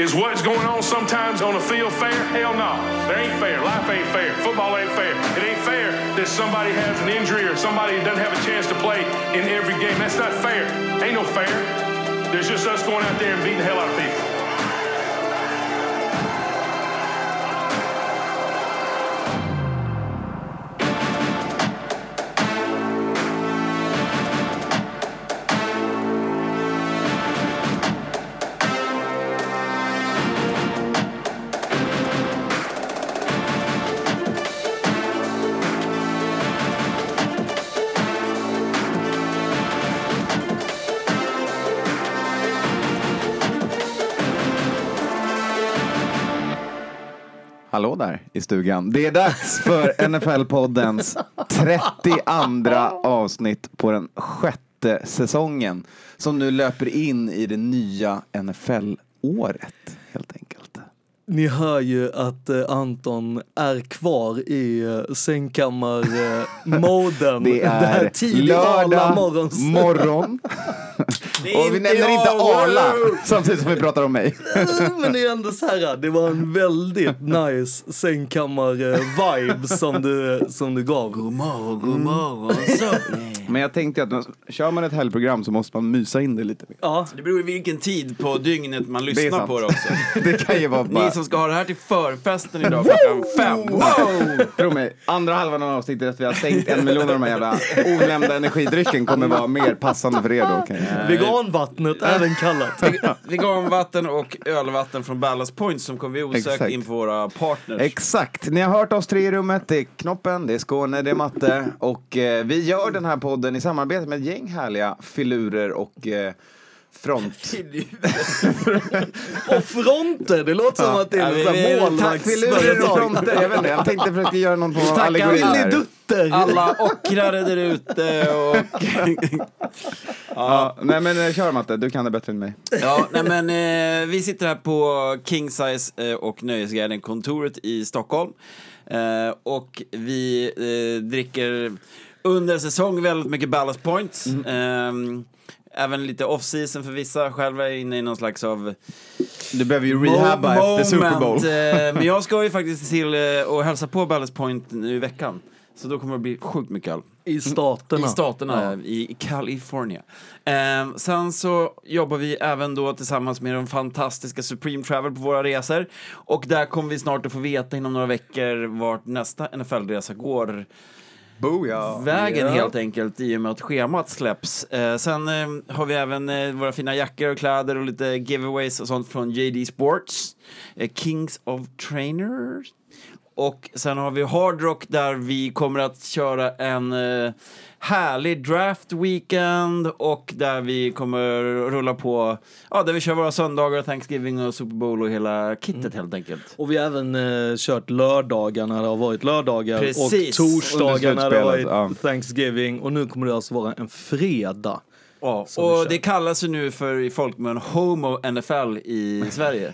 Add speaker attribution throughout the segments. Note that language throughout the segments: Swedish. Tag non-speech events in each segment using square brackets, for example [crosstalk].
Speaker 1: Is what's going on sometimes on the field fair? Hell no. That ain't fair. Life ain't fair. Football ain't fair. It ain't fair that somebody has an injury or somebody doesn't have a chance to play in every game. That's not fair. Ain't no fair. There's just us going out there and beating the hell out of people.
Speaker 2: i stugan. Det är dags för [laughs] NFL-poddens 32 avsnitt på den sjätte säsongen som nu löper in i det nya NFL-året helt enkelt.
Speaker 3: Ni hör ju att eh, Anton är kvar i eh, sängkammarmoden. Eh, det är lördag
Speaker 2: morgon. [laughs] [laughs] Och vi nämner inte Arla samtidigt som vi pratar om mig.
Speaker 3: [laughs] Men det är ändå så här, det var en väldigt nice sängkammare-vibe eh, som du, som du gav. God morgon, god
Speaker 2: morgon. Mm. Men jag tänkte att kör man ett helgprogram så måste man mysa in det lite
Speaker 4: mer. Ja. Det beror på vilken tid på dygnet man lyssnar på
Speaker 2: det
Speaker 4: också.
Speaker 2: [laughs] det kan ju vara
Speaker 4: bara... Ni som ska ha det här till förfesten idag klockan fem.
Speaker 2: Tro mig, andra halvan av avsnittet
Speaker 4: efter
Speaker 2: att vi har sänkt en miljon av de här jävla onämnda energidrycken kommer vara mer passande för er då. Okay.
Speaker 3: Eh, Veganvattnet, eh. även kallat.
Speaker 4: Veganvatten och ölvatten från Ballast Point som kommer vi osökt Exakt. in på våra partners.
Speaker 2: Exakt. Ni har hört oss tre i rummet. Det är Knoppen, det är Skåne, det är Matte och eh, vi gör den här podden podden i samarbete med ett gäng härliga filurer och eh, front... [laughs]
Speaker 4: och fronter, det låter som att det är målvaktsföretag.
Speaker 2: Filurer och fronter, jag vet inte, jag tänkte försöka göra någon form av allegori
Speaker 4: Alla ockrare där ute och... [laughs] ja. nej men
Speaker 2: eh, kör Matte, du kan det bättre än mig.
Speaker 4: ja, nej men eh, vi sitter här på King Size eh, och Nöjesguiden-kontoret i Stockholm. Eh, och vi eh, dricker under säsong väldigt mycket ballast points. Mm. Ehm, även lite off-season för vissa. Själv är jag inne i någon slags av...
Speaker 2: Du behöver ju rehabba moment. efter Super Bowl. Ehm,
Speaker 4: men jag ska ju [laughs] faktiskt till eh, och hälsa på Ballast Point nu i veckan. Så då kommer det bli sjukt mycket öl. I staterna. I staterna, ja. i California. Ehm, sen så jobbar vi även då tillsammans med de fantastiska Supreme Travel på våra resor. Och där kommer vi snart att få veta inom några veckor vart nästa NFL-resa går. Booyah. vägen yeah. helt enkelt i och med att schemat släpps. Eh, sen eh, har vi även eh, våra fina jackor och kläder och lite giveaways och sånt från JD Sports. Eh, Kings of Trainers och sen har vi Hard Rock, där vi kommer att köra en eh, härlig draft weekend och där vi kommer rulla på, ja där vi kör våra söndagar, Thanksgiving och Super Bowl och hela kittet mm. helt enkelt.
Speaker 3: Och vi har även eh, kört lördagar när det har varit lördagar Precis. och torsdagar när det har varit ja. Thanksgiving och nu kommer det alltså vara en fredag.
Speaker 4: Ja, och det kallas ju nu för i folkmun Homo NFL i [laughs] Sverige.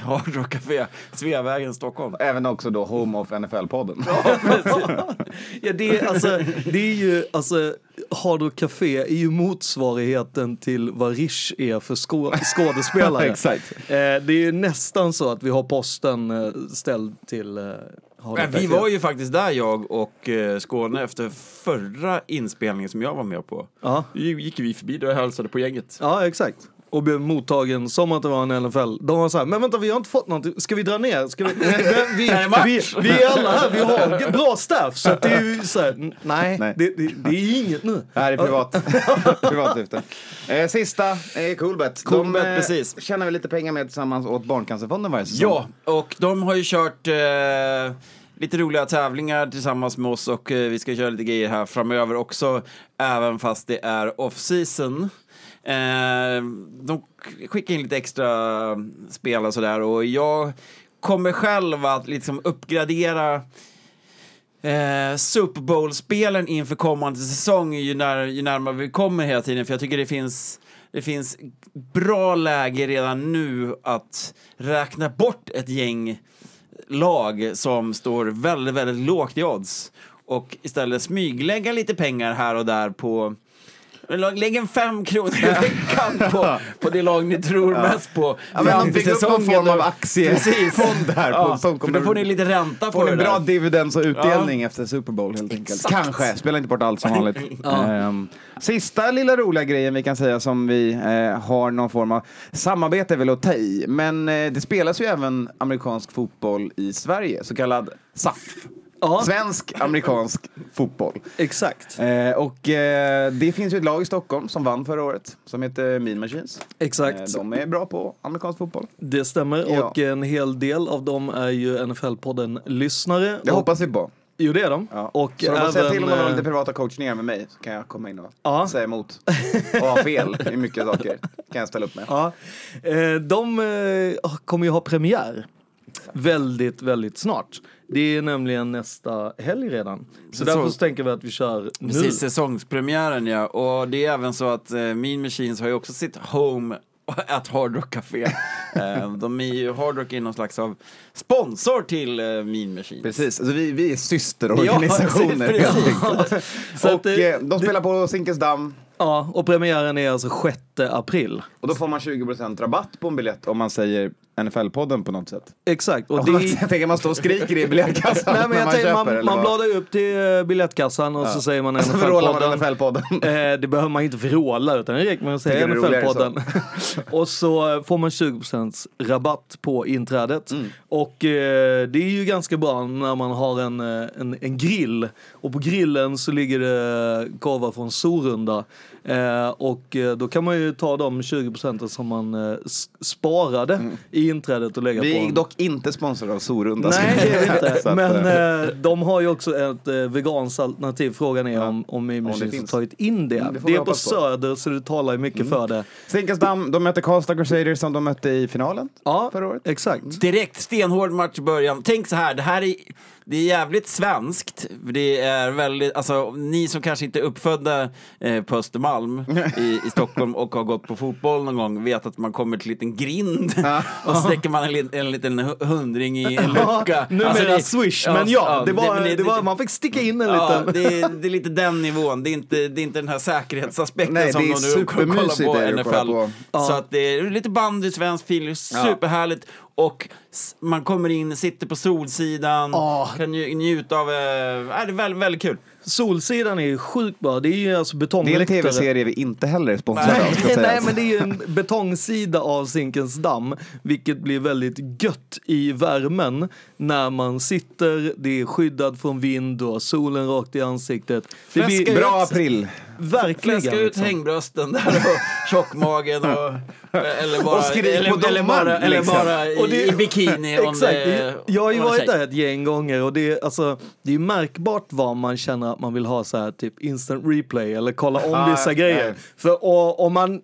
Speaker 4: Hard Rock Café, Sveavägen, Stockholm.
Speaker 2: Även också då Home of NFL-podden.
Speaker 3: ja, ja, det, är, alltså, det är ju, alltså, Hard Rock Café är ju motsvarigheten till vad Rish är för skå skådespelare. [laughs] Exakt. Eh, det är ju nästan så att vi har posten eh, ställd till eh, men
Speaker 4: vi var ju faktiskt där jag och eh, Skåne efter förra inspelningen som jag var med på. Ja. Då gick vi förbi och hälsade på gänget.
Speaker 3: Ja, exakt och blev mottagen som att det var en NFL. De var så här, men vänta vi har inte fått någonting, ska vi dra ner? Ska
Speaker 4: vi, [laughs] vi,
Speaker 3: vi, vi, är alla här, vi har bra staff. Så det är ju så här, nej, nej. Det, det, det, är inget nu.
Speaker 2: Det här är privat. [laughs] privat syfte. Eh, sista, eh, Coolbet.
Speaker 4: Coolbet de eh,
Speaker 2: tjänar vi lite pengar med tillsammans åt Barncancerfonden varje
Speaker 4: säsong. Ja, och de har ju kört eh, lite roliga tävlingar tillsammans med oss och eh, vi ska köra lite grejer här framöver också. Även fast det är off-season. Eh, de skickar in lite extra spel och sådär och jag kommer själv att liksom uppgradera Eh, Super Bowl-spelen inför kommande säsong ju, när, ju närmare vi kommer hela tiden, för jag tycker det finns, det finns bra läge redan nu att räkna bort ett gäng lag som står väldigt, väldigt lågt i odds och istället smyglägga lite pengar här och där på Lägg en fem kronor i veckan på, på det lag ni tror mest på.
Speaker 2: Ja, men bygg upp någon form av aktiefond här. På, som
Speaker 4: kommer, då får ni lite ränta
Speaker 2: på får
Speaker 4: det
Speaker 2: ni bra dividends och utdelning ja. efter Super Bowl helt enkelt. Exakt. Kanske, spelar inte bort allt som vanligt. [laughs] ehm, sista lilla roliga grejen vi kan säga som vi eh, har någon form av samarbete väl att ta i. Men eh, det spelas ju även amerikansk fotboll i Sverige, så kallad SAF. Ja. Svensk, amerikansk fotboll.
Speaker 3: Exakt.
Speaker 2: Eh, och eh, det finns ju ett lag i Stockholm som vann förra året som heter Mean Machines.
Speaker 3: Exakt. Eh,
Speaker 2: de är bra på amerikansk fotboll.
Speaker 3: Det stämmer ja. och en hel del av dem är ju NFL-podden-lyssnare. Det och...
Speaker 2: hoppas vi på.
Speaker 3: Jo det är de. Ja.
Speaker 2: Och så de även... säga till om de har lite eh, privata coachningar med mig så kan jag komma in och ja. säga emot och ha fel i mycket saker. kan jag ställa upp med. Ja.
Speaker 3: Eh, de eh, kommer ju ha premiär väldigt, väldigt snart. Det är nämligen nästa helg redan. Så Säsong. därför så tänker vi att vi kör nu. Precis,
Speaker 4: säsongspremiären ja. Och det är även så att eh, Mean Machines har ju också sitt home [laughs] at Hard Rock Café. [laughs] Eh, de är ju, Hard Rock är någon slags av sponsor till eh, Mean Machines.
Speaker 2: Precis, alltså vi, vi är systerorganisationer. Ja, [laughs] enkelt. precis. och eh, det, de spelar det, på Zinkensdamm.
Speaker 3: Ja, och premiären är alltså sjätte april.
Speaker 2: Och då får man 20% rabatt på en biljett om man säger NFL-podden på något sätt.
Speaker 3: Exakt.
Speaker 2: Och det... jag tänker man står och skriker i biljettkassan [laughs] Nej, men jag när
Speaker 3: man
Speaker 2: köper.
Speaker 3: Man, man bladar ju upp till eh, biljettkassan och ja. så säger man [laughs]
Speaker 2: NFL-podden.
Speaker 3: NFL-podden. [laughs] Eh, det behöver man inte vråla utan det räcker med att säga NFL-podden. och så eh, får man 20% rabatt på inträdet. Mm. Och eh, det är ju ganska bra när man har en, en, en grill. Och på grillen så ligger det korvar från Sorunda. Eh, och då kan man ju ju ta de 20 procenten som man eh, sparade mm. i inträdet och lägga
Speaker 2: vi
Speaker 3: på. Vi
Speaker 2: är dock inte sponsrade av Sorunda.
Speaker 3: Nej, det är vi inte. [laughs] Men eh, eh, de har ju också ett veganskt alternativ. Frågan är ja. om, om Mimicins har tagit in det. Mm, det, det är på, på, Söder så det talar ju mycket mm. för det.
Speaker 2: Zinkensdamm, de mötte Karlstad Crusaders som de mötte i finalen ja, förra året.
Speaker 3: Exakt.
Speaker 4: Direkt stenhård match i början. Tänk så här, det här är det är jävligt svenskt. Det är väldigt, alltså ni som kanske inte är uppfödda eh, på Östermalm [laughs] i, i Stockholm och har gått på fotboll någon gång vet att man kommer till en liten grind [laughs] och så stäcker man en, en liten hundring i en lucka.
Speaker 2: Numera alltså, swish, men ja, det var, det, det, var, man fick sticka in en ja, liten. Det, det
Speaker 4: är lite den nivån, det är inte, det är inte den här säkerhetsaspekten Nej, som de nu kollar på NFL. På. Så att det är lite bandy, svenskt film, superhärligt. Och man kommer in, sitter på Solsidan, oh. kan nj njuta av... Äh, är det väldigt, väldigt kul.
Speaker 3: Solsidan är ju sjukt bra. Det är ju alltså
Speaker 2: betongläktare.
Speaker 3: Det är
Speaker 2: en tv-serie vi inte heller är
Speaker 3: sponsrade av. Nej, men det är ju en betongsida av Zinkens damm, vilket blir väldigt gött i värmen när man sitter. Det är skyddat från vind och solen rakt i ansiktet. Det
Speaker 2: blir... Bra april.
Speaker 4: Verkligen. Fläska ut liksom. hängbrösten där och [laughs] tjockmagen. Och,
Speaker 2: eller bara, och skrik eller, på
Speaker 4: domaren.
Speaker 2: Eller bara,
Speaker 4: eller liksom. bara liksom.
Speaker 2: i,
Speaker 4: det, i, bikini. exakt. Det,
Speaker 3: jag har ju varit där ett gäng gånger och det är, alltså, det är ju märkbart vad man känner att man vill ha så här typ instant replay eller kolla om ah, vissa grejer. För och, om man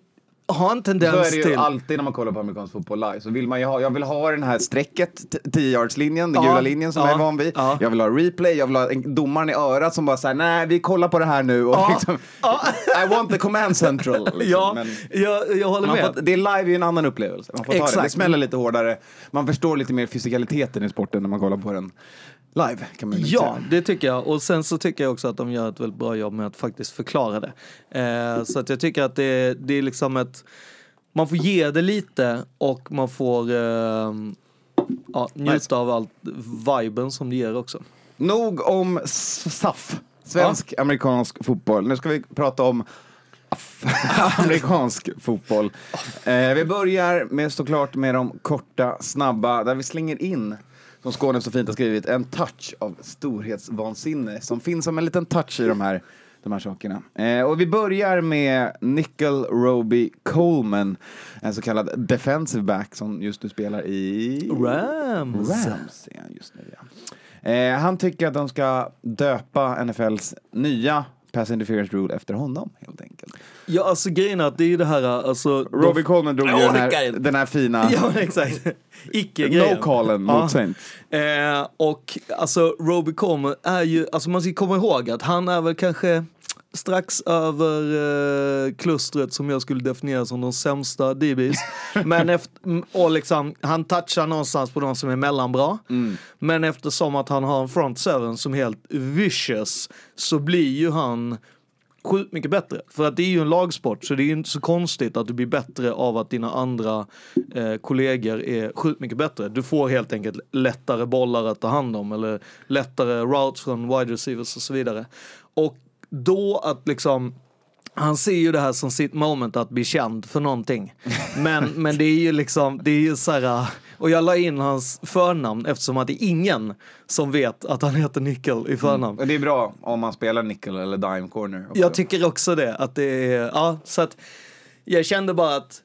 Speaker 3: har en tendens
Speaker 2: till...
Speaker 3: Så är det ju
Speaker 2: till... alltid när man kollar på amerikansk fotboll live. Så vill man ha, jag vill ha den här strecket, 10-yards-linjen, den ja, gula linjen som ja, jag är van vid. Ja. Jag vill ha replay, jag vill ha domaren i örat som bara säger nej vi kollar på det här nu. Och liksom, I want the command central. [laughs] Liksom.
Speaker 3: ja, Men jag, jag håller med.
Speaker 2: Får, det är live är en annan upplevelse. Man får Exakt. det. det smäller lite hårdare. Man förstår lite mer fysikaliteten i sporten när man kollar på den live kan man Ja,
Speaker 3: säga. det tycker jag. Och sen så tycker jag också att de gör ett väldigt bra jobb med att faktiskt förklara det. Eh, så att jag tycker att det, det är liksom ett... Man får ge det lite och man får eh, ja, njuta nice. av allt viben som det ger också.
Speaker 2: Nog om SAF, svensk ja. amerikansk fotboll. Nu ska vi prata om [laughs] amerikansk fotboll. Eh, vi börjar med, såklart med de korta, snabba, där vi slänger in som Skåne så fint har skrivit, en touch av storhetsvansinne som finns som en liten touch i de här de här sakerna. Eh, och vi börjar med Nickel Roby Coleman, en så kallad defensive back som just nu spelar i
Speaker 3: Rams.
Speaker 2: Rams ja, just nu, ja. eh, han tycker att de ska döpa NFLs nya pass interference rule efter honom helt enkelt.
Speaker 3: Ja, alltså grejen är att det är ju det här, alltså.
Speaker 2: Robbie Coleman drog ju den här, den här fina.
Speaker 3: [laughs] Ja, exakt.
Speaker 2: Icke-grejen. No-callen mot ja.
Speaker 3: Eh, och alltså Robbie Coleman är ju, alltså man ska komma ihåg att han är väl kanske strax över eh, klustret som jag skulle definiera som de sämsta DBs. [laughs] Men efter, och liksom, han touchar någonstans på de som är mellanbra. Mm. Men eftersom att han har en front seven som är helt vicious så blir ju han sjukt mycket bättre. För att det är ju en lagsport så det är ju inte så konstigt att du blir bättre av att dina andra eh, kollegor är sjukt mycket bättre. Du får helt enkelt lättare bollar att ta hand om eller lättare routes från wide receivers och så vidare. Och då att liksom han ser ju det här som sitt moment att bli känd för någonting. [laughs] Men, men det är ju liksom, det är ju så här, och jag la in hans förnamn eftersom att det är ingen som vet att han heter Nickel i mm. förnamn.
Speaker 2: Mm. Det är bra om man spelar Nickel eller Dime Corner.
Speaker 3: Också. Jag tycker också det, att det är, ja, så att jag kände bara att,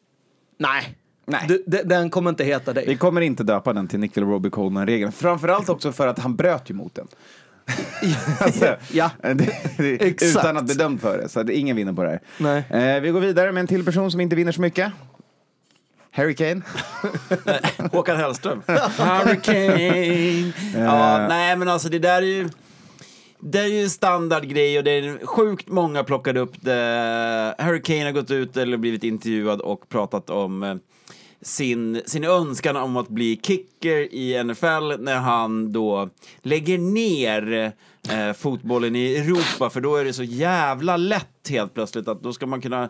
Speaker 3: nej, Nej. Du, de, den kommer inte heta dig.
Speaker 2: Vi kommer inte döpa den till Nickel Robbie Coleman-regeln. Framförallt också för att han bröt ju mot den.
Speaker 3: [laughs] alltså, ja, eh,
Speaker 2: exakt. Utan att bli dömd för det, så att ingen vinner på det här. Eh, vi går vidare med en till person som inte vinner så mycket. Harry Kane?
Speaker 4: [laughs] Håkan Hellström. Harry Kane. ja, eh. nej, men alltså det där är ju... Det är ju en standardgrej och det är sjukt många plockade upp det. Harry Kane har gått ut eller blivit intervjuad och pratat om eh, sin, sin önskan om att bli kicker i NFL när han då lägger ner eh, fotbollen i Europa för då är det så jävla lätt helt plötsligt att då ska man kunna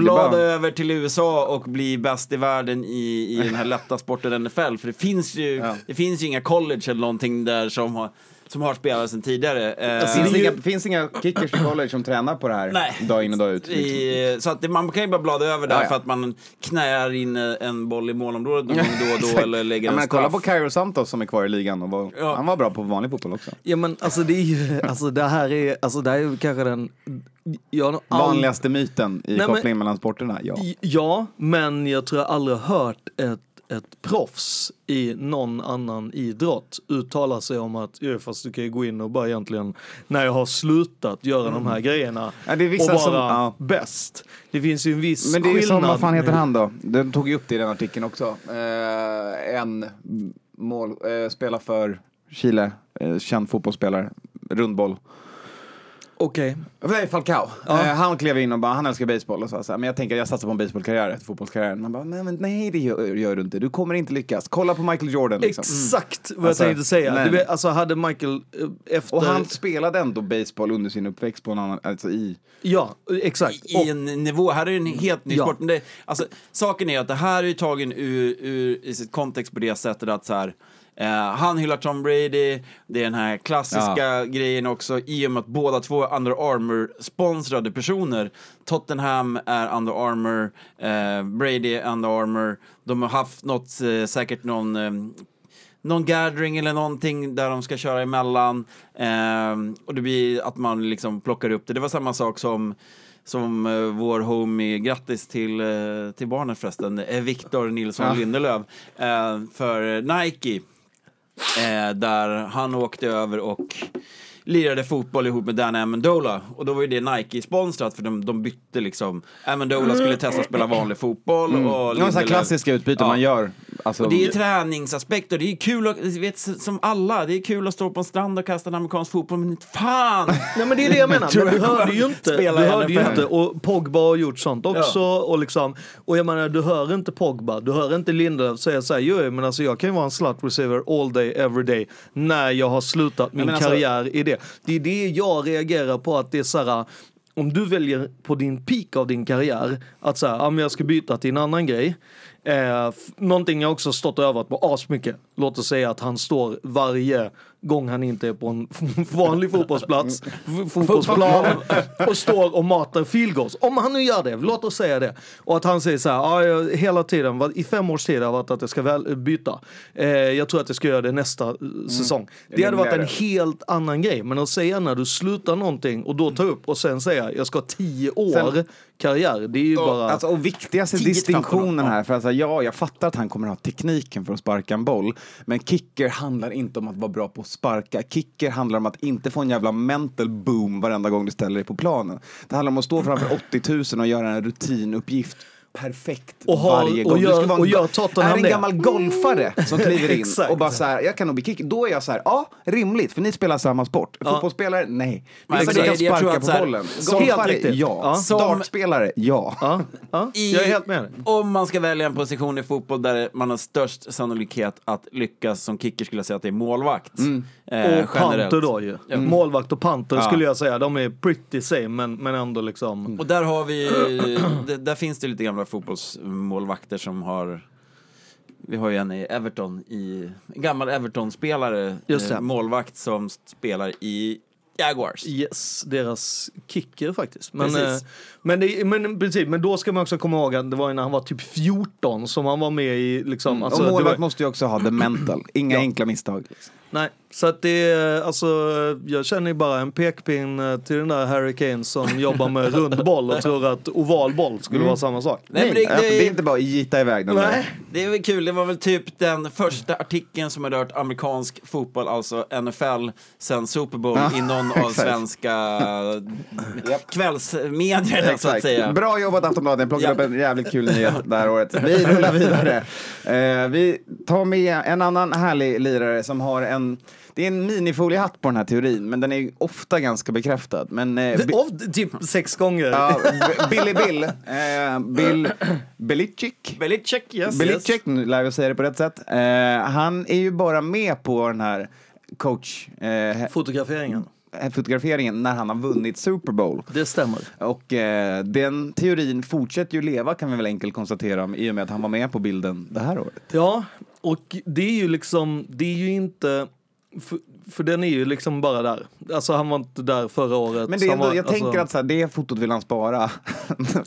Speaker 4: blada över till USA och bli bäst i världen i, i den här lätta sporten NFL för det finns ju, ja. det finns ju inga college eller någonting där som har som har spelare sedan tidigare. Alltså,
Speaker 2: eh, finns, det ju... inga, finns inga kickers i college som tränar på det här Nej. dag in och dag ut? I,
Speaker 4: liksom. så att det, man kan ju bara blada över där ja, ja. för att man knäar in eh, en boll i målområdet någon gång då och då [laughs] eller lägger ja, men, en
Speaker 2: straff. Kolla på Cairo Santos som är kvar i ligan. Och var, ja. Han var bra på vanlig fotboll också.
Speaker 3: Ja men alltså det är ju, alltså det här är, alltså det här är kanske den
Speaker 2: jag Vanligaste myten i kopplingen mellan sporterna? Ja.
Speaker 3: ja, men jag tror jag aldrig hört ett ett proffs i någon annan idrott uttalar sig om att jo, fast du kan ju gå in och bara egentligen när jag har slutat göra mm. de här mm. grejerna ja, det är vissa och vara ja. bäst. Det finns ju en viss skillnad.
Speaker 2: Men det
Speaker 3: är ju som,
Speaker 2: vad fan heter han då? Den tog ju upp det i den artikeln också. Eh, en mål, eh, spelar för Chile, eh, känd fotbollsspelare, rundboll.
Speaker 3: Okej.
Speaker 2: Okay. Falcao. Ja. Eh, han klev in och bara, han älskar baseball och sa så men jag tänker jag satsar på en baseballkarriär efter fotbollskarriären. Man bara, nej, men, nej det gör, gör, du inte, du kommer inte lyckas. Kolla på Michael Jordan liksom.
Speaker 3: Mm. Exakt vad alltså, jag tänkte säga. Nej. Du, alltså hade Michael eh, efter...
Speaker 2: Och han spelade ändå baseball under sin uppväxt på en annan, alltså i...
Speaker 3: Ja, exakt.
Speaker 4: I, i en nivå, här är det en mm. helt ny ja. sport. Men det, alltså, saken är att det här är ju tagen ur, ur, i sitt kontext på det sättet att så här, Eh, han hyllar Tom Brady, det är den här klassiska ja. grejen också i och med att båda två är Under armour sponsrade personer. Tottenham är Under Armour, eh, Brady är Under Armour. De har haft något, eh, säkert någon eh, någon gathering eller någonting där de ska köra emellan. Eh, och det blir att man liksom plockar upp det. Det var samma sak som, som eh, vår homie, grattis till, eh, till barnet förresten, eh, Victor Nilsson ja. Lindelöf, eh, för Nike. Eh, där han åkte över och lirade fotboll ihop med Dan Amendola. Och då var ju det Nike-sponsrat för de, de bytte liksom. Amendola skulle mm. testa att spela vanlig fotboll. Och Det var mm. här
Speaker 2: klassiska utbyte ja, man gör.
Speaker 4: Alltså, och det är träningsaspekt och det är kul att, vet, som alla, det är kul att stå på en strand och kasta en amerikansk fotboll, men inte fan!
Speaker 3: [laughs] Nej men det är det jag menar, men du hörde ju inte, du hörde ju inte, och Pogba har gjort sånt också ja. och liksom, och jag menar du hör inte Pogba, du hör inte Lindelöf säga såhär, jo men alltså jag kan ju vara en slut receiver all day, every day, när jag har slutat min alltså, karriär i det. Det är det jag reagerar på att det är såhär, om du väljer på din peak av din karriär att säga, ah, jag ska byta till en annan grej Eh, någonting jag också stått och övat på asmycket. Låt oss säga att han står varje gång han inte är på en [laughs] vanlig fotbollsplats, fotbollsplan och står och matar field goals. Om han nu gör det, låt oss säga det. Och att han säger så här, jag, hela tiden, i fem års tid har varit att jag ska väl byta. Eh, jag tror att jag ska göra det nästa eh, mm. säsong. Det, det hade varit en helt annan grej. Men att säga när du slutar någonting och då ta mm. upp och sen säga jag ska ha tio år sen, karriär. Det är ju och, bara... Alltså,
Speaker 2: och viktigaste distinktionen här, för alltså, ja, jag fattar att han kommer att ha tekniken för att sparka en boll. Men kicker handlar inte om att vara bra på sparka. Kicker handlar om att inte få en jävla mental boom varenda gång du ställer dig på planen. Det handlar om att stå framför 80 [clears throat] 000 och göra en rutinuppgift perfekt och ha, varje gång.
Speaker 3: Och gör, du ska vara och gör Tottenham är en
Speaker 2: gammal golfare mm. som kliver in [laughs] och bara så här, jag kan nog bli kick. Då är jag så här, ja, rimligt, för ni spelar samma sport. Ja. Fotbollsspelare, nej. Vissa liksom kan jag sparka jag på här, bollen. Golfare, ja. ja. Som, Dartspelare, ja.
Speaker 3: ja. I, jag är helt med
Speaker 4: Om man ska välja en position i fotboll där man har störst sannolikhet att lyckas som kicker skulle jag säga att det är målvakt. Mm. Eh, och generellt. panter
Speaker 3: då ju. Mm. Målvakt och panter skulle jag säga, de är pretty same men, men ändå liksom.
Speaker 4: Och där har vi, [clears throat] där finns det lite gamla fotbollsmålvakter som har vi har ju en i Everton, i, en gammal Everton-spelare, eh, målvakt som spelar i Jaguars.
Speaker 3: Yes, deras kicker faktiskt. Men, precis. Eh, men, det, men, precis, men då ska man också komma ihåg att det var när han var typ 14 som han var med i liksom. Mm.
Speaker 2: Alltså, och målvakt var... måste ju också ha the mental, inga ja. enkla misstag. Liksom.
Speaker 3: Nej, så att det är, alltså, jag känner ju bara en pekpinne eh, till den där Harry Kane som jobbar med [laughs] rund boll och tror att oval boll skulle mm. vara samma sak.
Speaker 2: Nej, det, det, det, är inte bara att gita iväg den Där.
Speaker 4: Det är väl kul, det var väl typ den första artikeln som har rört amerikansk fotboll, alltså NFL, sen Super Bowl ja, i någon av svenska [laughs] kvällsmedierna så att säga.
Speaker 2: Bra jobbat Aftonbladet, plockade ja. upp en jävligt kul nyhet [laughs] det här året. Vi rullar vidare. Eh, vi tar med en annan härlig lirare som har en det är en minifoliehatt på den här teorin, men den är ju ofta ganska bekräftad. Men,
Speaker 3: eh, Of, typ sex gånger. Ja,
Speaker 2: B- Billy Bill, eh, Bill Belichick.
Speaker 4: Belichick, yes.
Speaker 2: Belichick, nu lär jag säga det på rätt sätt. Eh, han är ju bara med på den här coach...
Speaker 3: Eh, Fotograferingen.
Speaker 2: fotograferingen när han har vunnit Super Bowl.
Speaker 3: Det stämmer.
Speaker 2: Och eh, den teorin fortsätter ju leva kan vi väl enkelt konstatera i och med att han var med på bilden det här året.
Speaker 3: Ja, och det är ju liksom, det är ju inte för, för, den är ju liksom bara där. Alltså han var inte där förra året.
Speaker 2: Men det ändå, var, jag alltså... tänker att så här, det fotot vill han spara. [laughs] De Nej,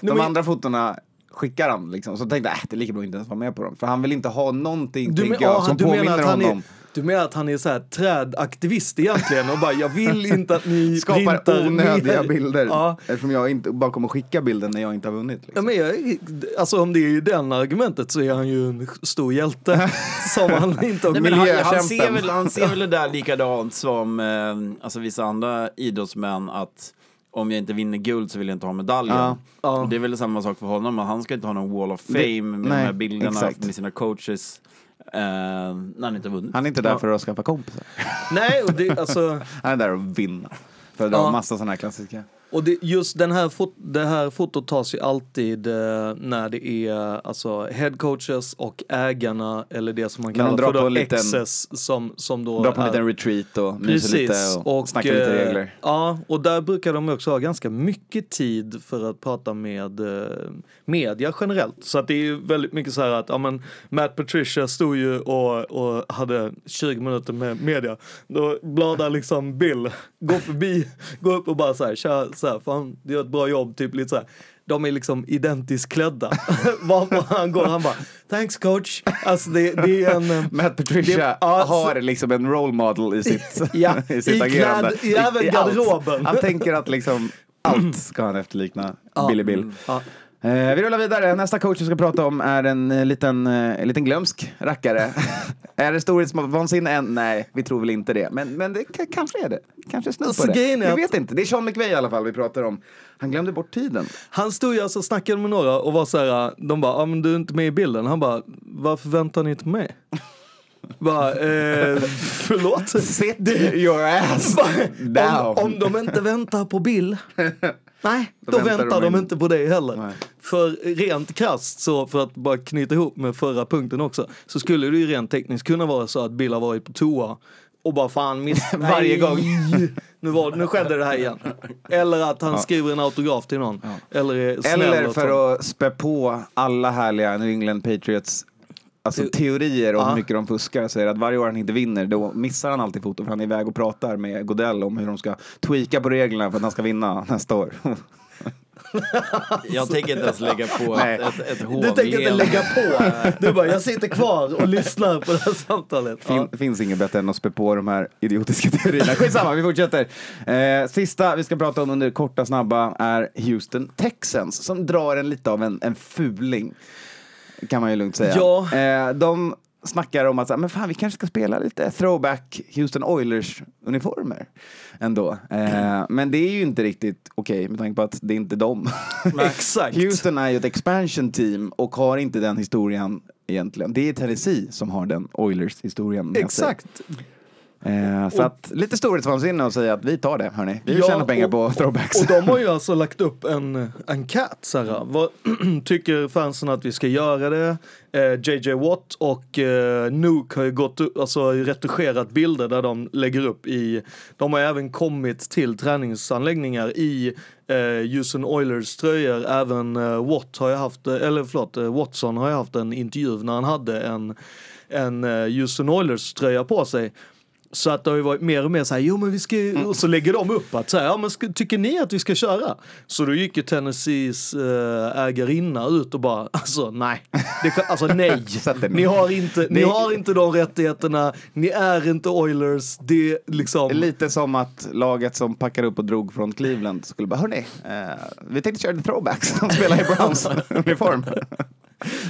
Speaker 2: men... andra fotona skickar han liksom. Så tänkte jag, äh, det är lika bra att inte ens vara med på dem. För han vill inte ha någonting, du men, jag, ah, som påminner honom. Är...
Speaker 3: Du menar att han är så här trädaktivist egentligen och bara jag vill inte att ni
Speaker 2: [laughs] Skapar onödiga mer. bilder ja. eftersom jag inte, bara kommer skicka bilden när jag inte har vunnit.
Speaker 3: Liksom. Ja, men
Speaker 2: jag,
Speaker 3: alltså om det är den argumentet så är han ju en stor hjälte [laughs] som
Speaker 4: han inte har Nej, han, han, ser väl, han ser väl det där likadant som eh, alltså vissa andra idrottsmän att om jag inte vinner guld så vill jag inte ha medaljen. Ja, ja. det är väl samma sak för honom, han ska inte ha någon wall of fame med Nej, de här bilderna exakt. med sina coaches. Eh, när han inte vunnit.
Speaker 2: Han är inte där för att skaffa kompisar.
Speaker 3: Nej, och det, alltså... [laughs]
Speaker 2: han är där och vinna. För det ja. var massa sådana här klassiska.
Speaker 3: Och
Speaker 2: det,
Speaker 3: just den här fot, det här fotot tas ju alltid eh, när det är alltså headcoaches och ägarna eller det som man kallar man för
Speaker 2: då liten, excess som, som då Dra på en liten retreat och myser lite och, och snackar lite eh, regler.
Speaker 3: ja, och där brukar de också ha ganska mycket tid för att prata med eh, media generellt. Så att det är ju väldigt mycket så här att, ja men Matt Patricia stod ju och, och hade 20 minuter med media. Då bladar liksom Bill gå förbi, gå upp och bara så här, tja, så här, fan du gör ett bra jobb, typ lite så här. De är liksom identiskt klädda. [laughs] han går, han bara, thanks coach.
Speaker 2: Alltså det, det är en... Eh, Matt Patricia det, alltså, har liksom en role model i sitt, [laughs] ja, [laughs]
Speaker 3: i
Speaker 2: sitt i agerande.
Speaker 3: Kläd, I, även i garderoben. Allt.
Speaker 2: Han tänker att liksom allt ska han efterlikna, Billy Bill. Mm. Ja. Eh, vi rullar vidare. Nästa coach vi ska prata om är en eh, liten, eh, liten glömsk rackare. [laughs] är det storhetsvansinne än? Eh, nej, vi tror väl inte det. Men, men det kanske är det. Kanske snudd på alltså, det. grejen Jag vet inte. Det är Sean McVeigh i alla fall vi pratar om. Han glömde bort tiden.
Speaker 3: Han stod ju alltså och snackade med några och var så här, de bara, ah, men du är inte med i bilden. Han bara, varför väntar ni inte på mig? [laughs] Bara, eh, förlåt? Sit
Speaker 4: your ass bara,
Speaker 3: [laughs] om, om de inte väntar på Bill, [laughs] nej, då, då väntar, väntar de, inte på dig heller. Nej. För rent krasst, så, för att bara knyta ihop med förra punkten också, så skulle det ju rent tekniskt kunna vara så att Bill har varit på toa och bara fan miss [laughs] varje gång. Nu, var, nu skedde det här igen. Eller att han ja. skriver en autograf till någon. Ja.
Speaker 2: Eller,
Speaker 3: Eller
Speaker 2: för att spä på alla härliga New England Patriots Alltså teorier om hur mycket de fuskar säger att varje år han inte vinner då missar han alltid foto för han är iväg och pratar med Godell om hur de ska tweaka på reglerna för att han ska vinna [laughs] nästa år.
Speaker 4: Jag tänker inte ens lägga på Nej. ett, ett, ett
Speaker 3: Du
Speaker 4: tänker
Speaker 3: inte lägga på? Du bara, jag sitter kvar och lyssnar på det här samtalet.
Speaker 2: Fin, ja. Finns inget bättre än att spä på de här idiotiska teorierna. [laughs] Skitsamma, vi fortsätter. Eh, sista vi ska prata om under korta snabba är Houston Texans som drar en lite av en, en fuling kan man ju lugnt säga. Ja. Eh, de snackar om att men fan, vi kanske ska spela lite throwback Houston Oilers-uniformer ändå. Eh, men det är ju inte riktigt okej okay, med tanke på att det är inte dem.
Speaker 3: Exakt. [laughs]
Speaker 2: Houston är ju ett expansion team och har inte den historien egentligen. Det är Tennessee som har den Oilers-historien.
Speaker 3: Exakt. Sig.
Speaker 2: Eh, så och, att, lite storhetsvansinne att säga att vi tar det, hörni. Vi vill ja, tjäna pengar på throwbacks.
Speaker 3: Och de har ju [laughs] alltså lagt upp en enkät, Sarah. Vad [clears throat] tycker fansen att vi ska göra det? Eh, JJ Watt och eh, Nuke har ju gått, alltså, retuscherat bilder där de lägger upp i, de har även kommit till träningsanläggningar i eh, Houston Oilers tröjor. Även eh, Watt har ju haft, eller förlåt, eh, Watson har ju haft en intervju när han hade en, en eh, Houston Oilers tröja på sig. Så att det har ju varit mer och mer så här, jo men vi ska ju... Mm. och så lägger de upp att så här, ja men ska, tycker ni att vi ska köra? Så då gick ju Tennessees eh, ägarinna ut och bara, alltså nej, det, alltså nej, [laughs] ni har, inte, ni har inte de rättigheterna, ni är inte Oilers, det är liksom.
Speaker 2: Lite som att laget som packade upp och drog från Cleveland skulle bara, hörni, eh, vi tänkte köra lite throwbacks, de spelar i Browns [laughs] uniform.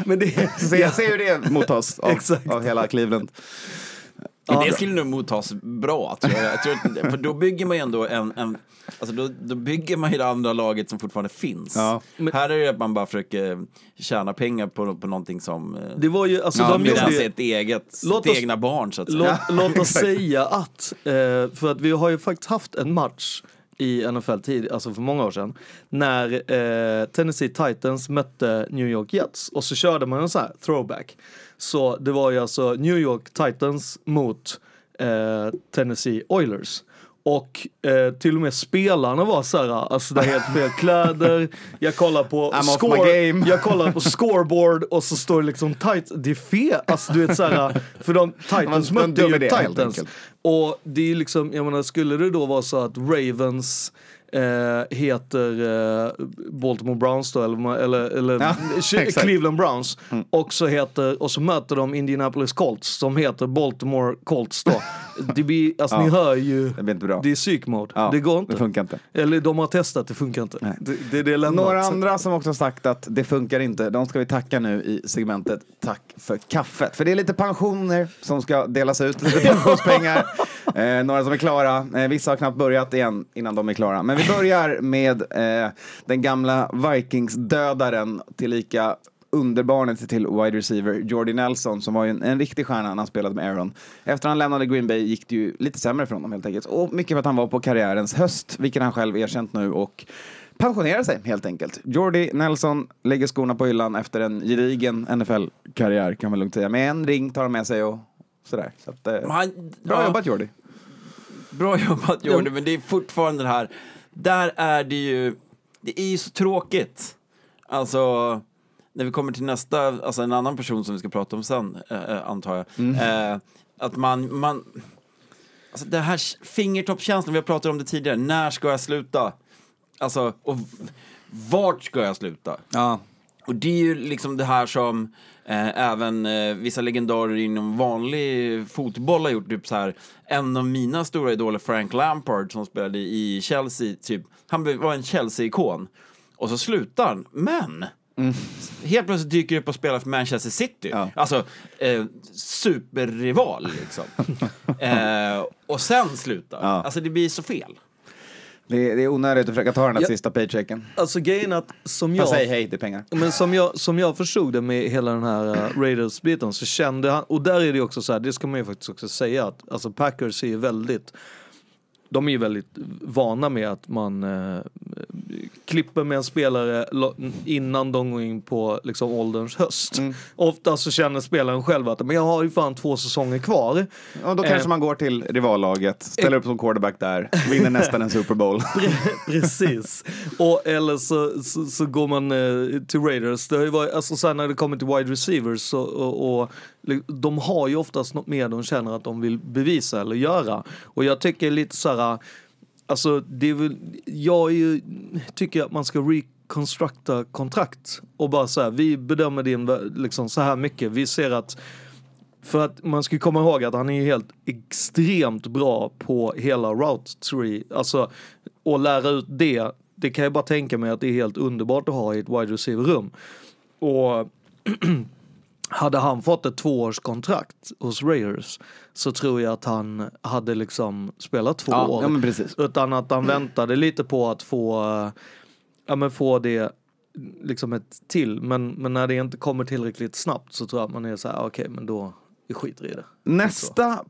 Speaker 2: men det, så jag ser hur det mottas av, [laughs] av hela Cleveland.
Speaker 4: Men det skulle nog mottas bra, tror jag. tror, för då bygger man ju ändå en... en alltså då, då bygger man ju det andra laget som fortfarande finns. Ja. Men, här är det att man bara försöker tjäna pengar på, på någonting som... Eh,
Speaker 3: det var ju...
Speaker 4: Alltså, ja, de gjorde Ett eget, låt oss, egna barn, så att säga.
Speaker 3: Låt, låt oss [laughs] säga att... Eh, för att vi har ju faktiskt haft en match i NFL tid, alltså för många år sedan, när eh, Tennessee Titans mötte New York Jets och så körde man en sån här throwback. Så det var ju alltså New York Titans mot eh, Tennessee Oilers. Och eh, till och med spelarna var så här, alltså det är helt fel kläder, jag kollar på, [laughs] score, jag kollar på scoreboard och så står det liksom tight, det är fel, alltså du vet så här, för de Titans mötte ju Titans. Och det är liksom, jag menar skulle det då vara så att Ravens eh, heter eh, Baltimore Browns då, eller, eller, eller ja, [laughs] Cleveland Browns. Mm. Och, så heter, och så möter de Indianapolis Colts som heter Baltimore Colts då. [laughs] det blir, alltså ja. ni hör ju. Det blir inte bra. Det är psykmord. Ja, det går inte.
Speaker 2: Det funkar inte.
Speaker 3: Eller de har testat, det funkar inte. Nej. Det,
Speaker 2: det, är Några andra som också sagt att det funkar inte, de ska vi tacka nu i segmentet Tack för kaffet. För det är lite pensioner som ska delas ut, lite pensionspengar. [laughs] eh, några som är klara, eh, vissa har knappt börjat igen innan de är klara. Men vi börjar med eh, den gamla vikingsdödaren tillika underbarnet till wide receiver Jordy Nelson som var ju en, en riktig stjärna när han spelade med Aaron. Efter han lämnade Green Bay gick det ju lite sämre för honom helt enkelt. Och mycket för att han var på karriärens höst, vilket han själv erkänt nu och pensionerar sig helt enkelt. Jordy Nelson lägger skorna på hyllan efter en gedigen NFL-karriär kan man lugnt säga. Med en ring tar han med sig och sådär. Så att, eh, han, bra ja, jobbat Jordy.
Speaker 4: Bra jobbat Jordy, men det är fortfarande det här. Där är det ju, det är ju så tråkigt. Alltså när vi kommer till nästa, alltså en annan person som vi ska prata om sen, eh, eh antar jag. Mm. Eh, att man, man, alltså det här fingertoppskänslan, vi har pratat om det tidigare, när ska jag sluta? Alltså, och vart ska jag sluta? Ja. Och det är ju liksom det här som eh, även eh, vissa legendarer inom vanlig fotboll har gjort. Typ så här, en av mina stora idoler, Frank Lampard, som spelade i Chelsea, typ, han var en Chelsea-ikon. Och så slutar han, men Mm. Helt plötsligt dyker du upp och spelar för Manchester City. Ja. Alltså, eh, superrival liksom. [laughs] eh, och sen slutar. Ja. Alltså det blir så fel.
Speaker 2: Det är, det är onödigt att försöka ta den här ja. sista paychecken.
Speaker 3: Alltså grejen att som jag...
Speaker 2: säger
Speaker 3: hej till pengar. Men som jag, som jag förstod det med hela den här uh, Raiders-biten så kände han, och där är det också så här, det ska man ju faktiskt också säga att alltså Packers är ju väldigt de är ju väldigt vana med att man eh, klipper med en spelare innan de går in på liksom, ålderns höst. Mm. Ofta så känner spelaren själv att men jag har ju fan två säsonger kvar.
Speaker 2: Ja, då kanske eh. man går till rivallaget, ställer eh. upp som quarterback där, vinner nästan en Super Bowl.
Speaker 3: [laughs] Precis. Och, eller så, så, så går man eh, till Raiders. Det har ju varit, alltså, sen när det kommer till wide receivers så, och, och de har ju oftast något mer de känner att de vill bevisa eller göra. Och jag tycker lite så här, alltså det är väl, jag är ju, tycker att man ska re konstrukta kontrakt och bara så här, vi bedömer din, liksom så här mycket, vi ser att för att man ska komma ihåg att han är ju helt extremt bra på hela Route 3. Alltså, och lära ut det, det kan jag bara tänka mig att det är helt underbart att ha i ett wide receiver-rum. Och [clears throat] hade han fått ett tvåårskontrakt hos Raiders så tror jag att han hade liksom spelat två
Speaker 2: ja,
Speaker 3: år.
Speaker 2: Ja, men precis.
Speaker 3: Utan att han väntade lite på att få, ja men få det liksom ett till. Men, men när det inte kommer tillräckligt snabbt så tror jag att man är så här, okej okay, men då, vi skiter i det.
Speaker 2: Nästa så.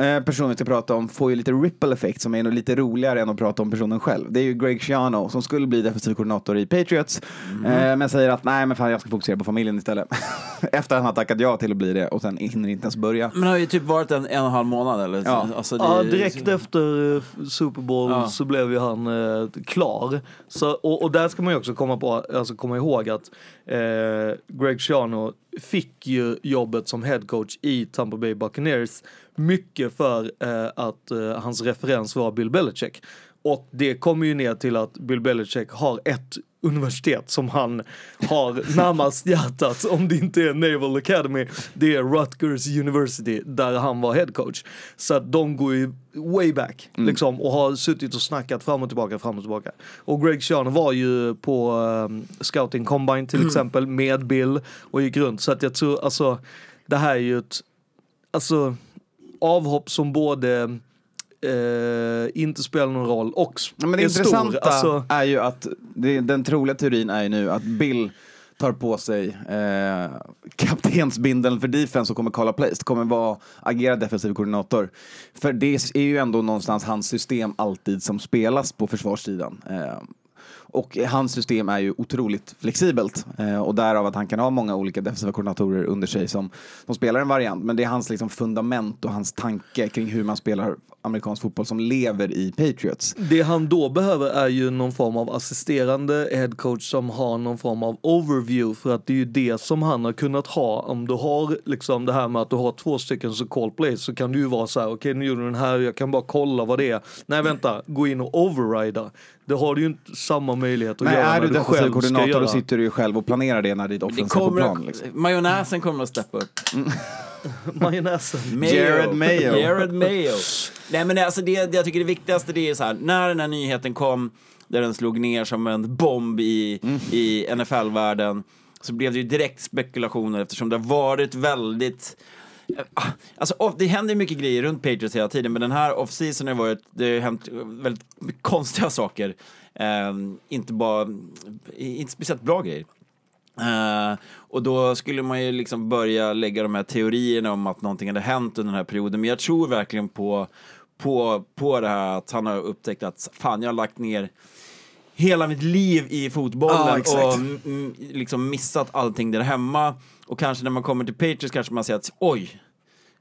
Speaker 2: Eh, personen vi ska prata om får ju lite ripple effekt som är lite roligare än att prata om personen själv. Det är ju Greg Schiano som skulle bli defensiv koordinator i Patriots mm. men säger att nej men fan jag ska fokusera på familjen istället. [laughs] Efter att han tackat ja till att bli det och sen hinner inte ens börja.
Speaker 4: Men
Speaker 2: det
Speaker 4: har ju typ varit en, en och en halv månad eller?
Speaker 3: Ja, alltså, det... ja direkt efter eh, Super Bowl ja. så blev ju han eh, klar. Så, och, och, där ska man ju också komma, på, alltså, komma ihåg att eh, Greg Schiano fick ju jobbet som headcoach i Tampa Bay Buccaneers mycket för eh, att eh, hans referens var Bill Belichick. Och det kommer ju ner till att Bill Belichick har ett universitet som han har [laughs] närmast hjärtat om det inte är Naval Academy. Det är Rutgers University där han var headcoach. Så att de går ju way back mm. liksom och har suttit och snackat fram och tillbaka, fram och tillbaka. Och Greg Schiano var ju på um, Scouting Combine till mm. exempel med Bill och gick runt. Så att jag tror alltså det här är ju ett alltså avhopp som både eh, inte spelar någon roll och
Speaker 2: Men det är intressanta stor. Alltså... är ju att, det, den troliga teorin är ju nu att Bill tar på sig eh, kaptensbindeln för defense och kommer kalla placed, kommer vara, agera defensiv koordinator. För det är ju ändå någonstans hans system alltid som spelas på försvarssidan. Eh, och hans system är ju otroligt flexibelt eh, och därav att han kan ha många olika defensiva koordinatorer under sig som, som spelar en variant. Men det är hans liksom, fundament och hans tanke kring hur man spelar amerikansk fotboll som lever i Patriots.
Speaker 3: Det han då behöver är ju någon form av assisterande headcoach som har någon form av overview för att det är ju det som han har kunnat ha. Om du har liksom det här med att du har två stycken så call plays så kan du ju vara så här okej okay, nu gjorde du den här jag kan bara kolla vad det är. Nej vänta, gå in och overrida det har du ju inte samma möjlighet att Nej, göra när du, du själv ska göra. Är
Speaker 2: du
Speaker 3: då
Speaker 2: sitter du ju själv och planerar det när ditt offensiv är på plan. Liksom.
Speaker 4: Majonnäsen kommer att steppa upp.
Speaker 3: Mm. [laughs] Majonnäsen.
Speaker 2: Mayo. Jared Mayo.
Speaker 4: Jared Mayo. Nej men alltså det, jag tycker det viktigaste det är så här, när den här nyheten kom, där den slog ner som en bomb i, mm. i NFL-världen, så blev det ju direkt spekulationer eftersom det har varit väldigt Eh, alltså, det händer mycket grejer runt Patriots hela tiden, men den här off-season har varit, det har hänt väldigt konstiga [laughs] saker. Uh, inte bara, inte speciellt bra grejer. Uh, och då skulle man ju liksom börja lägga de här teorierna om att någonting hade hänt under den här perioden. Men jag tror verkligen på, på, på det här att han har upptäckt att fan, jag har lagt ner hela mitt liv i fotbollen ah, och liksom missat allting där hemma. Och kanske när man kommer till Patriots kanske man säger att oj,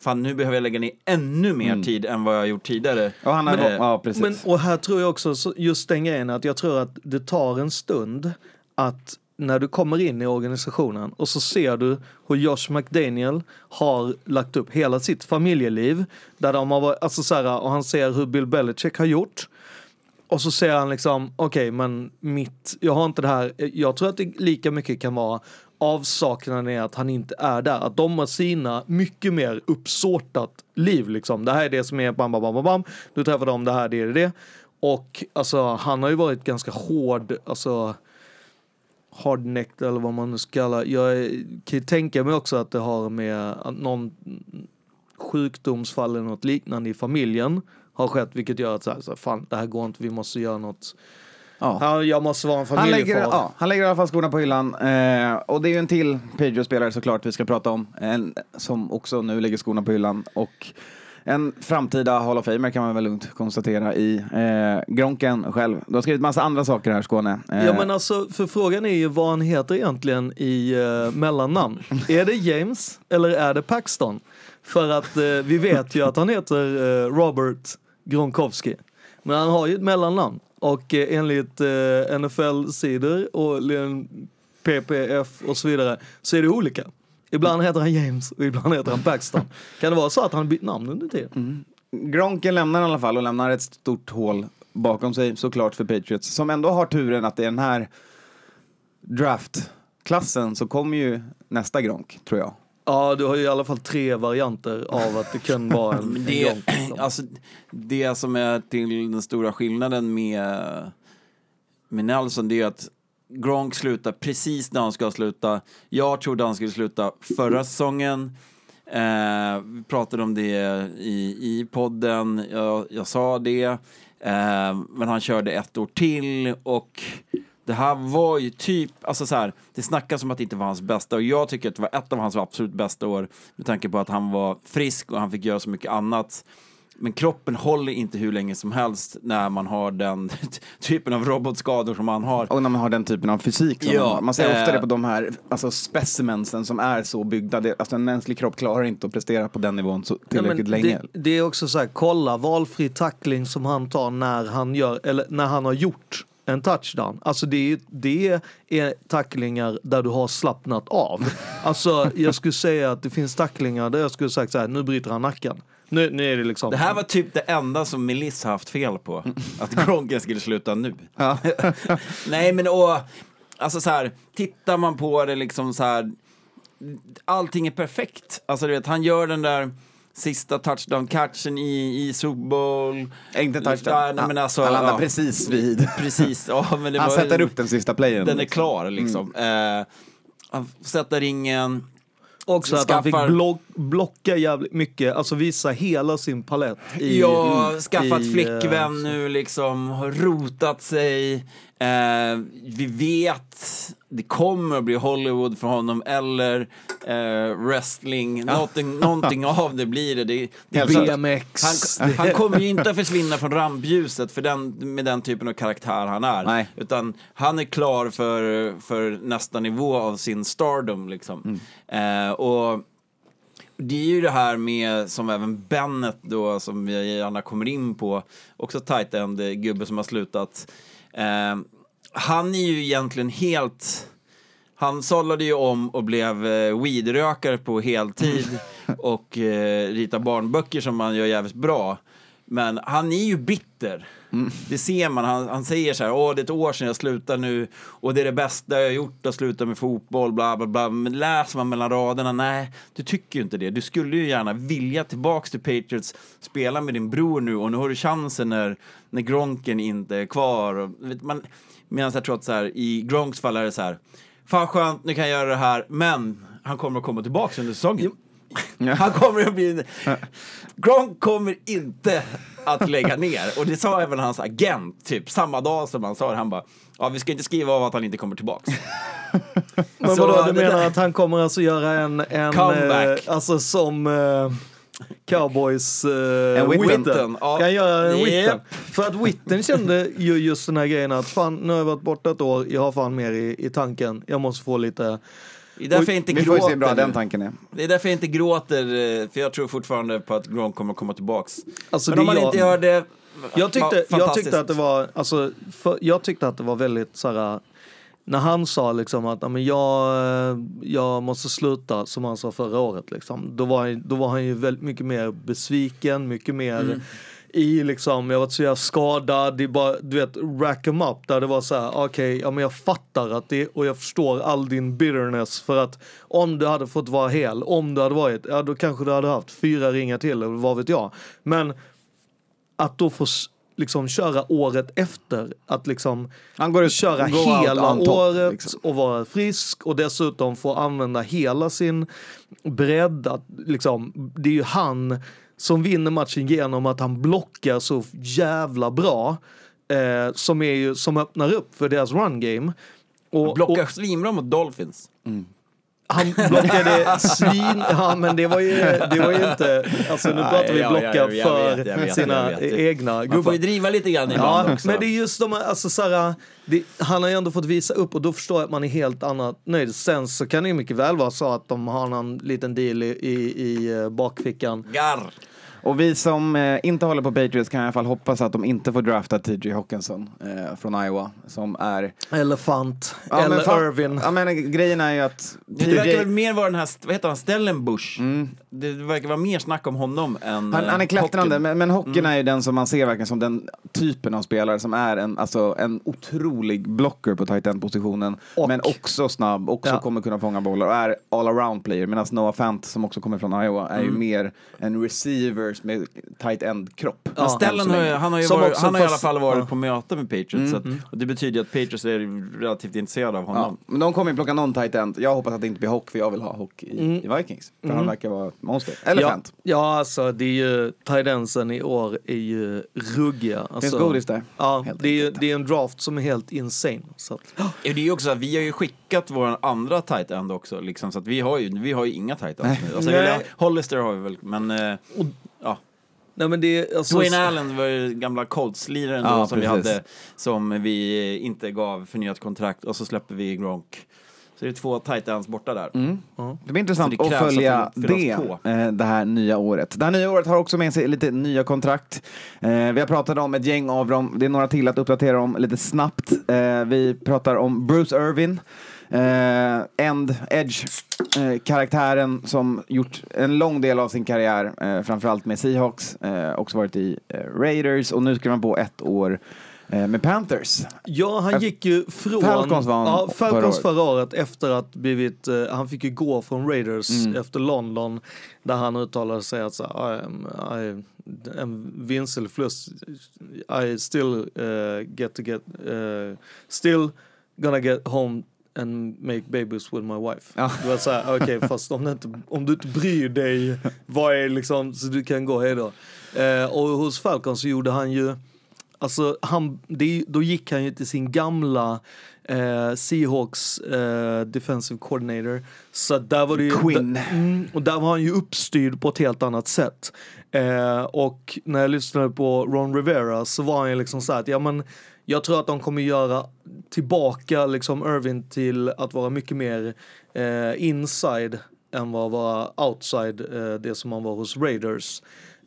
Speaker 4: fan nu behöver jag lägga ner ännu mer mm. tid än vad jag har gjort tidigare. Och,
Speaker 2: han har, men, ja, eh, precis. Men,
Speaker 3: och här tror jag också, just den grejen att jag tror att det tar en stund att när du kommer in i organisationen och så ser du hur Josh McDaniel har lagt upp hela sitt familjeliv. Där de har varit, alltså så här, och han ser hur Bill Belichick har gjort. Och så ser han liksom, okej okay, men mitt, jag har inte det här, jag tror att det lika mycket kan vara avsaknaden är att han inte är där. Att de har sina mycket mer uppsåtat liv liksom. Det här är det som är bam, bam, bam, bam, Du träffar dem, det här, det är det. Och alltså han har ju varit ganska hård, alltså hardnecked eller vad man nu ska kalla. Jag kan tänka mig också att det har med någon sjukdomsfall eller något liknande i familjen har skett vilket gör att så här, så här, fan det här går inte, vi måste göra något Ja. jag måste vara en han lägger,
Speaker 2: ja, han lägger i alla fall skorna på hyllan. Eh, och det är ju en till Pedro-spelare såklart vi ska prata om. En, som också nu lägger skorna på hyllan. Och en framtida Hall of Famer kan man väl lugnt konstatera i eh, Gronken själv. Du har skrivit massa andra saker här Skåne.
Speaker 3: Eh. Ja men alltså, för frågan är ju vad han heter egentligen i eh, mellannamn. [laughs] är det James eller är det Paxton? För att eh, vi vet ju att han heter eh, Robert Gronkowski. Men han har ju ett mellannamn. Och eh, enligt eh, NFL-sidor och PPF och så vidare så är det olika. Ibland heter han James och ibland heter han Paxton. Kan det vara så att han bytt namn under tiden?
Speaker 2: Mm. Gronken lämnar i alla fall och lämnar ett stort hål bakom sig såklart för Patriots som ändå har turen att i den här draftklassen så kommer ju nästa Gronk tror jag.
Speaker 3: Ja, du har ju i alla fall tre varianter av att det kan [laughs] vara en det, en Liksom.
Speaker 4: Alltså, det som är till den stora skillnaden med, med Nelson, det är att Gronk slutar precis när han ska sluta. Jag trodde han skulle sluta förra säsongen. Eh, vi pratade om det i, i podden, jag, jag sa det. Eh, men han körde ett år till och det här var ju typ, alltså så här, det snackas om att det inte var hans bästa och jag tycker att det var ett av hans absolut bästa år med tanke på att han var frisk och han fick göra så mycket annat. Men kroppen håller inte hur länge som helst när man har den [laughs] typen av robotskador som han har.
Speaker 2: Och när man har den typen av fysik. Som ja, man, ser äh... ofta det eh, på de här alltså specimensen som är så byggda. Det, alltså en mänsklig kropp klarar inte att prestera på den nivån så tillräckligt ja, länge. Det,
Speaker 3: det, är också så här, kolla valfri tackling som han tar när han, gör, eller när han har gjort en touchdown. Alltså det är, det är tacklingar där du har slappnat av. [laughs] Alltså jag skulle säga att det finns tacklingar där jag skulle sagt så här, nu bryter han nacken. Nu, nu är det liksom.
Speaker 4: Det här var typ det enda som Melissa haft fel på. [laughs] Att Gronken skulle sluta nu. [laughs] Nej men och, alltså så här, tittar man på det liksom så här, allting är perfekt. Alltså du vet, han gör den där sista touchdown-catchen i, i Super Bowl.
Speaker 2: Inte touchdown. Nej, men alltså, han landar ja. precis vid.
Speaker 4: Precis,
Speaker 2: ja, men det han var, sätter upp den sista playen.
Speaker 4: Den är klar liksom. Mm. Eh, han sätter ringen.
Speaker 3: Också att han fick block, blocka jävligt mycket, alltså visa hela sin palett.
Speaker 4: I, ja, skaffat i, eh, flickvän i, nu liksom, rotat sig, Eh, vi vet, det kommer att bli Hollywood för honom eller eh, wrestling. Ja. Någonting, någonting [laughs] av det blir det. det, det
Speaker 2: BMX.
Speaker 4: Han, han, kommer ju inte att försvinna från rampljuset för den, med den typen av karaktär han är. Nej. Utan han är klar för, för nästa nivå av sin stardom. Liksom. Mm. Eh, och det är ju det här med, som även Bennett då, som vi gärna kommer in på, också tight end gubbe som har slutat Eh, han är ju egentligen helt... Han sållade ju om och blev eh, weedrökare på heltid [laughs] och eh, ritar barnböcker som han gör jävligt bra. Men han är ju bitter. Det ser man. Han, han säger så här, åh, det är ett år sedan jag slutade nu och det är det bästa jag har gjort att sluta med fotboll, bla, bla, bla. Men läser man mellan raderna, nej, du tycker ju inte det. Du skulle ju gärna vilja tillbaks till Patriots, spela med din bror nu och nu har du chansen när, när Gronken inte är kvar. medan jag tror att så här, i Gronks fall är det så här, fan skönt, nu kan jag göra det här, men han kommer att komma tillbaks under säsongen. Han kommer att bli... Gronk kommer inte att lägga ner. Och det sa även hans agent, typ samma dag som han sa det. Han bara, ja vi ska inte skriva av att han inte kommer tillbaks. [laughs]
Speaker 3: Men vadå, du menar att han kommer alltså göra en... en comeback. Eh, alltså som... Eh, Cowboys... Uh, en Witten. Ja. Kan göra en yep. För att Witten kände ju just den här grejen att fan, nu har jag varit borta ett år, jag har fan mer i, i tanken, jag måste få lite... Det är därför
Speaker 4: jag inte vi gråter. Får se bra den tanken är. Det är därför jag inte gråter, eh, för jag tror fortfarande på att Grom kommer att komma tillbaks. Alltså, Men om man jag... inte gör det...
Speaker 3: Jag tyckte, jag tyckte att det var, alltså, för, jag tyckte att det var väldigt såhär, när han sa liksom att jag, eh, jag måste sluta, som han sa förra året, liksom, då, var han, då var han ju väldigt mycket mer besviken, mycket mer mm i liksom, jag var så jävla skadad, Det är bara, du vet, rack em up. Där det var så här, okej, okay, ja men jag fattar att det, och jag förstår all din bitterness. För att om du hade fått vara hel, om du hade varit, ja då kanske du hade haft fyra ringar till, eller vad vet jag. Men att då få liksom köra året efter. Att liksom han går ut, köra går hela out, året liksom. och vara frisk och dessutom få använda hela sin bredd. Att, liksom, det är ju han som vinner matchen genom att han blockar så jävla bra. Eh, som, är ju, som öppnar upp för deras run game.
Speaker 4: Och, han blockar svinbra mot Dolphins.
Speaker 3: Mm. Han blockade svin... Ja, men det var ju, det var ju inte... Alltså nu pratar vi blocka för sina egna gubbar. Man
Speaker 4: får ju driva lite grann ibland ja, också.
Speaker 3: Men det är just de här, alltså Sara, det, han har ju ändå fått visa upp och då förstår jag att man är helt annat nöjd. Sen så kan det ju mycket väl vara så att de har någon liten deal i, i, i eh, bakfickan.
Speaker 4: Garr!
Speaker 2: Och vi som eh, inte håller på Patriots kan i alla fall hoppas att de inte får drafta TJ Hawkinson eh, från Iowa som är...
Speaker 3: Elefant. Ja, Eller
Speaker 2: fan, Irvin. Ja, men grejen är ju att...
Speaker 4: T.J. Det verkar väl mer vara den här, vad heter han, Stellenbusch. Mm. Det verkar vara mer snack om honom än Han,
Speaker 2: han är eh, klättrande, hockeyn. men, men hockeyn mm. är ju den som man ser verkligen som den typen av spelare som är en, alltså, en otrolig blocker på tight end positionen och. Men också snabb, också ja. kommer kunna fånga bollar och är all around player. Medan Noah Fant som också kommer från Iowa är mm. ju mer en receiver Spurs med tight end-kropp.
Speaker 4: Ja, Stellan har, han har ju, varit, han har i alla fall varit ja. på möte med Patriots. Mm. Att, mm. och det betyder ju att Patriots är relativt intresserade av honom.
Speaker 2: Ja, men de kommer ju plocka någon tight end. Jag hoppas att det inte blir Hock för jag vill ha Hock i, mm. i Vikings. För mm. han verkar vara ett monster.
Speaker 3: Elefant. Ja, ja alltså det är ju, tight endsen i år är ju ruggiga. Alltså, det
Speaker 2: finns godis där.
Speaker 3: Ja, det är, ju, det
Speaker 2: är
Speaker 3: en draft som är helt insane.
Speaker 4: Så att. Det är ju också vi har ju skickat vår andra tight end också. Liksom, så att vi har ju, vi har ju inga tight ends nu. Alltså, Hollister har vi väl, men... Eh, och,
Speaker 3: Nej, men det, alltså,
Speaker 4: Dwayne Allen var ju gamla Colts-liraren ja, som precis. vi hade, som vi inte gav förnyat kontrakt och så släpper vi Gronk. Så det är två tight ends borta där.
Speaker 2: Mm. Mm. Det blir intressant det att följa att det, eh, det här nya året. Det här nya året har också med sig lite nya kontrakt. Eh, vi har pratat om ett gäng av dem, det är några till att uppdatera om lite snabbt. Eh, vi pratar om Bruce Irvin Eh, End, Edge, eh, karaktären som gjort en lång del av sin karriär, eh, framförallt med Seahawks, eh, också varit i eh, Raiders och nu skriver han på ett år eh, med Panthers.
Speaker 3: Ja, han gick ju från...
Speaker 2: Falcons var han ja, Falcons förra
Speaker 3: året efter att blivit... Uh, han fick ju gå från Raiders mm. efter London där han uttalade sig att så, I, I, en vinselfluss, I still uh, get to get... Uh, still gonna get home and make babies with my wife. Ja. Det var såhär, okej okay, [laughs] fast om du, inte, om du inte bryr dig, vad är liksom, så du kan gå hejdå. Eh, och hos Falcon så gjorde han ju, alltså han, det, då gick han ju till sin gamla eh, Seahawks eh, defensive coordinator. Så där var det ju,
Speaker 4: Quinn.
Speaker 3: Da, mm, och där var han ju uppstyrd på ett helt annat sätt. Eh, och när jag lyssnade på Ron Rivera så var han ju liksom såhär, att, ja men jag tror att de kommer göra tillbaka liksom Irving till att vara mycket mer eh, inside än vad vara outside, eh, det som han var hos Raiders.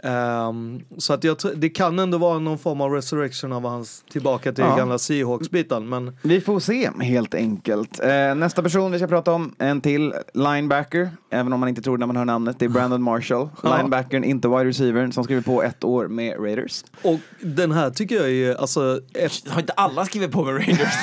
Speaker 3: Um, så att jag det kan ändå vara någon form av resurrection av hans tillbaka till ja. gamla Seahawks-biten. Men...
Speaker 2: Vi får se helt enkelt. Eh, nästa person vi ska prata om, en till linebacker även om man inte tror det när man hör namnet. Det är Brandon Marshall, [laughs] linebackern, inte wide receivern, som skriver på ett år med Raiders.
Speaker 3: Och den här tycker jag är, alltså...
Speaker 4: Efter... Har inte alla skrivit på med Raiders?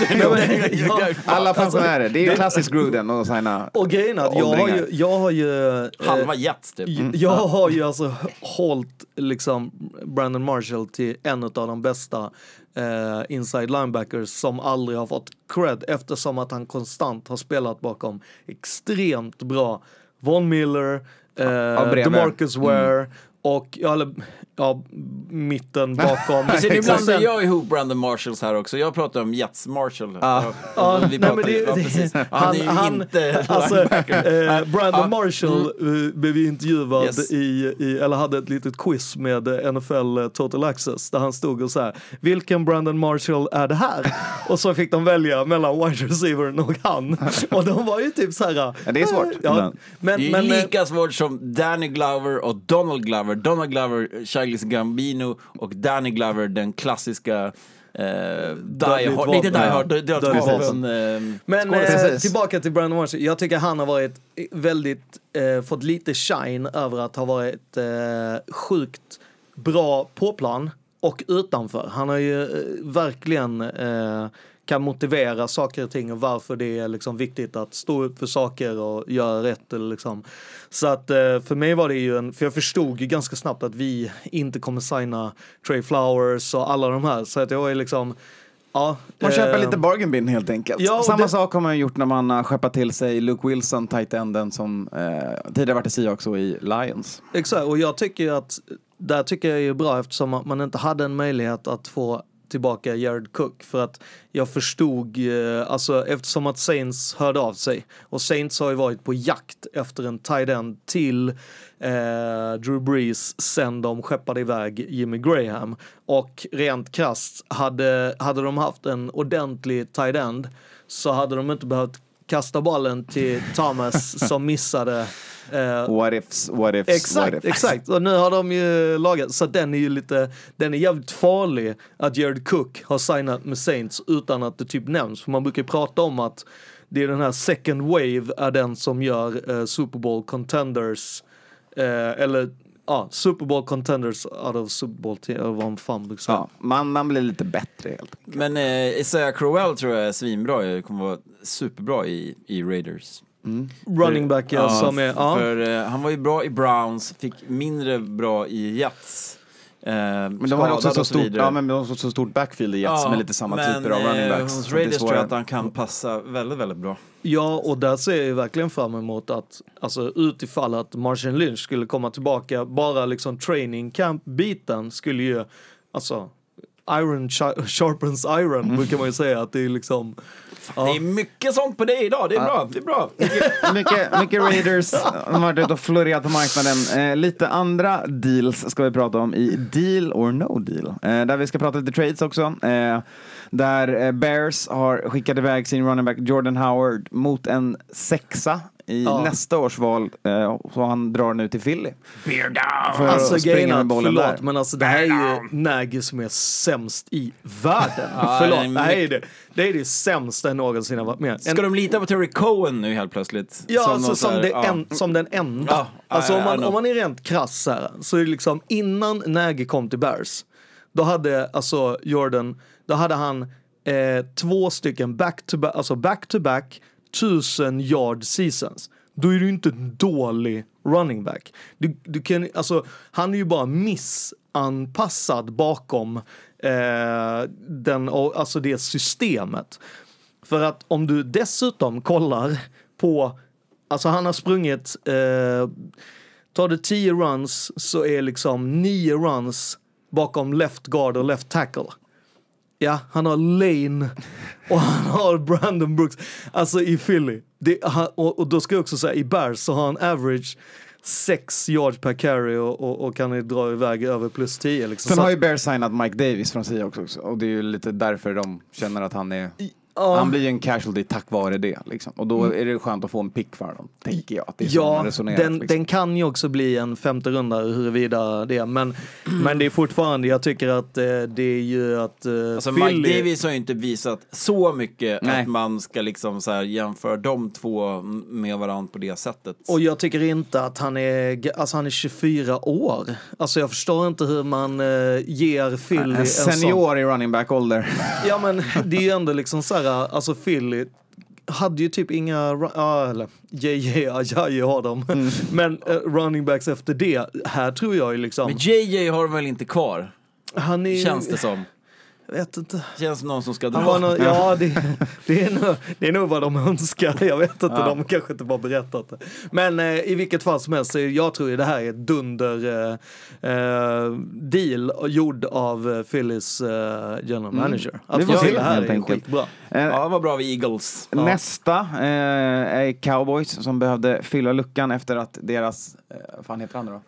Speaker 2: [laughs] [laughs] alla pensionärer, det är ju klassiskt Gruden
Speaker 3: och
Speaker 2: signa Och grejen
Speaker 3: är att jag har ju... Jag har ju
Speaker 4: eh, Halva Jets typ.
Speaker 3: Jag mm. har ju alltså hållit liksom Brandon Marshall till en av de bästa eh, inside linebackers som aldrig har fått cred eftersom att han konstant har spelat bakom extremt bra Von Miller, eh, DeMarcus Ware mm. och, ja, ja, mitten bakom.
Speaker 4: Precis, [laughs] ibland blandar jag ihop Brandon Marshalls här också. Jag pratar om Jets Marshall. [laughs] Han,
Speaker 3: är ju han, inte alltså, [laughs] eh, Brandon ah. Marshall mm. Eh, blev ju intervjuad yes. i, i, eller hade ett litet quiz med eh, NFL eh, Total Access där han stod och så här, vilken Brandon Marshall är det här? och så fick de välja mellan wide Receiver och han. och de var ju typ så här. Ja,
Speaker 2: det är svårt.
Speaker 4: Ja, men, det är men, lika men, svårt som Danny Glover och Donald Glover. Donald Glover, Douglas Gambino och Danny Glover, den klassiska Eh, die Hard, inte Die Hard, Die Hard eh,
Speaker 3: Men eh, tillbaka till Brandon Walsh, jag tycker han har varit väldigt, eh, fått lite shine över att ha varit eh, sjukt bra på plan och utanför. Han har ju eh, verkligen eh, kan motivera saker och ting och varför det är liksom viktigt att stå upp för saker och göra rätt. Liksom. Så att eh, för mig var det ju en, för jag förstod ju ganska snabbt att vi inte kommer signa Trey Flowers och alla de här. Så att jag är liksom, Ja,
Speaker 2: man köper eh, lite bargain bin helt enkelt. Ja, Samma det... sak har man gjort när man skeppat till sig Luke Wilson, tight-enden som eh, tidigare varit i SIA också i Lions.
Speaker 3: Exakt, och jag tycker att där tycker jag är bra eftersom man inte hade en möjlighet att få tillbaka Jared Cook för att jag förstod, eh, alltså eftersom att Saints hörde av sig och Saints har ju varit på jakt efter en tight end till eh, Drew Brees sen de skeppade iväg Jimmy Graham och rent krasst hade, hade de haft en ordentlig tight end så hade de inte behövt kasta bollen till Thomas som missade
Speaker 2: Uh, what ifs, what ifs,
Speaker 3: Exakt, what ifs. exakt. Och nu har de ju lagat, så den är ju lite, den är jävligt farlig att Jared Cook har signat med Saints utan att det typ nämns. För man brukar ju prata om att det är den här second wave är den som gör uh, Super Bowl contenders, uh, eller ja, ah, Super Bowl contenders out of Super Bowl team, eller vad liksom. ja,
Speaker 2: man, man blir lite bättre helt
Speaker 4: enkelt. Men eh, Isaiah Crowell tror jag är svinbra, jag kommer vara superbra i, i Raiders.
Speaker 3: Mm. Running back ja, som är... Ja.
Speaker 4: För, uh, han var ju bra i Browns, fick mindre bra i Jets.
Speaker 2: Uh, men de har också så stort, ja, men de har också stort backfield i Jets ja, med lite samma men, typer av eh, running backs.
Speaker 4: Men Hos Raiders tror jag att han kan passa väldigt, väldigt bra.
Speaker 3: Ja, och där ser jag ju verkligen fram emot att, alltså utifall att Martian Lynch skulle komma tillbaka, bara liksom training camp-biten skulle ju, alltså iron [laughs] sharpens iron, mm. brukar man ju säga. Att det är liksom...
Speaker 4: Ja. Det är mycket sånt på dig idag, det är ja. bra. Det är
Speaker 2: bra. mycket, mycket Raiders [laughs] har varit ute och florerat på marknaden. Eh, lite andra deals ska vi prata om i Deal or No Deal. Eh, där vi ska prata lite trades också. Eh, där eh, Bears har skickat iväg sin running back Jordan Howard mot en sexa i ja. nästa års val. Eh, så han drar nu till Philly. Beer
Speaker 3: down! För alltså grejen är förlåt, där. men alltså det här är ju Nagy som är sämst i världen. [laughs] förlåt, det här är det, det är det sämsta jag någonsin har varit med en...
Speaker 4: Ska de lita på Terry Cohen nu helt plötsligt?
Speaker 3: Ja, som, alltså, som, där, ja. En, som den enda. Ja, alltså, om, man, om man är rent krass här, så är det liksom innan Nagy kom till Bears, då hade alltså Jordan, då hade han eh, två stycken back-to-back, alltså back-to-back 1000 yard seasons, då är du inte en dålig running back. Du, du kan, alltså, han är ju bara missanpassad bakom eh, den, alltså det systemet. För att om du dessutom kollar på, alltså han har sprungit, eh, tar du 10 runs så är liksom 9 runs bakom left guard och left tackle. Ja, han har Lane och han har Brandon Brooks. Alltså i Philly. Det, och, och, då ska jag också säga, i Bears så har han average 6 yards per carry och, och, och kan dra iväg över plus 10.
Speaker 2: Liksom.
Speaker 3: Sen
Speaker 2: har ju Bears signat Mike Davis från Seahawks också och det är ju lite därför de känner att han är... I, Ja. Han blir ju en casualty tack vare det. Liksom. Och då mm. är det skönt att få en pick för honom, tänker jag. det är
Speaker 3: ja, den, liksom. den kan ju också bli en femte runda huruvida det. Är. Men, men det är fortfarande, jag tycker att eh, det är ju att... Eh, alltså, Philly...
Speaker 4: Mike Davis har ju inte visat så mycket Nej. att man ska liksom så här jämföra de två med varandra på det sättet.
Speaker 3: Och jag tycker inte att han är, alltså han är 24 år. Alltså jag förstår inte hur man eh, ger Philly en, en
Speaker 4: senior sån... i running back ålder.
Speaker 3: Ja men det är ju ändå liksom så här, här, alltså Philly hade ju typ inga, ah, eller JJ Ajayi har dem. mm. [laughs] men uh, running backs efter det, här tror jag ju liksom.
Speaker 4: Men JJ har de väl inte kvar? Han är... Känns det som.
Speaker 3: Jag vet inte.
Speaker 4: Känns som någon som ska dra.
Speaker 3: någon, ja, [laughs] det, det, är nog, det är nog vad de önskar. Jag vet inte, ja. de kanske inte bara berättat det. Men eh, i vilket fall som helst, jag tror ju det här är ett dunder eh, eh deal gjord av eh, Phillies eh, general mm. manager. Mm.
Speaker 4: Att
Speaker 3: det,
Speaker 4: se, det här är enkelt. bra. Eh, ja, vad bra vi Eagles.
Speaker 2: Ja. Nästa eh, är Cowboys som behövde fylla luckan efter att deras, vad fan heter han då?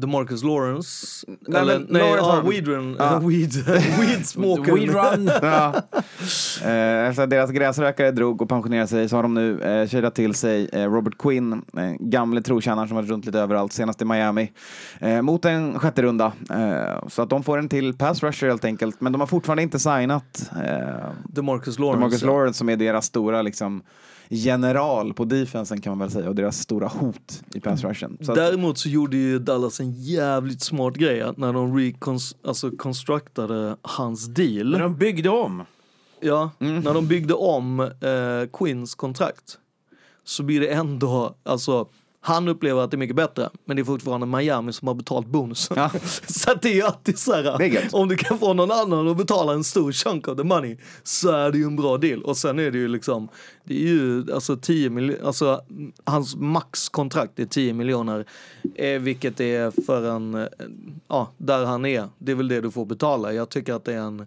Speaker 3: The Marcus Lawrence, nej, eller men, nej, Lawrence ah, Weedrun, ah. Weed, Weedsmoker. Weedrun. ja. [laughs] [laughs] [laughs] eh, efter
Speaker 2: att deras gräsrökare drog och pensionerade sig så har de nu eh, kedjat till sig eh, Robert Quinn, eh, gamle trotjänaren som varit runt lite överallt, senast i Miami, eh, mot en sjätte runda. Eh, så att de får en till pass rusher helt enkelt, men de har fortfarande inte signat
Speaker 3: eh, Marcus Lawrence,
Speaker 2: Demarcus Lawrence som är deras stora liksom general på defensen kan man väl säga och deras stora hot i pass mm. rushen.
Speaker 3: Så Däremot så gjorde ju Dallas en jävligt smart grej när de reconstructade reconst- alltså hans deal.
Speaker 4: När
Speaker 3: de
Speaker 4: byggde om?
Speaker 3: Ja, mm. när de byggde om eh, Quins kontrakt så blir det ändå, alltså han upplever att det är mycket bättre, men det är fortfarande Miami som har betalt bonusen. Ja. [laughs] så det är ju alltid så här, om du kan få någon annan att betala en stor chunk of the money så är det ju en bra deal. Och sen är det ju liksom, det är ju alltså 10 miljoner, alltså hans maxkontrakt är 10 miljoner, eh, vilket är för en, eh, ja, eh, ah, där han är, det är väl det du får betala. Jag tycker att det är en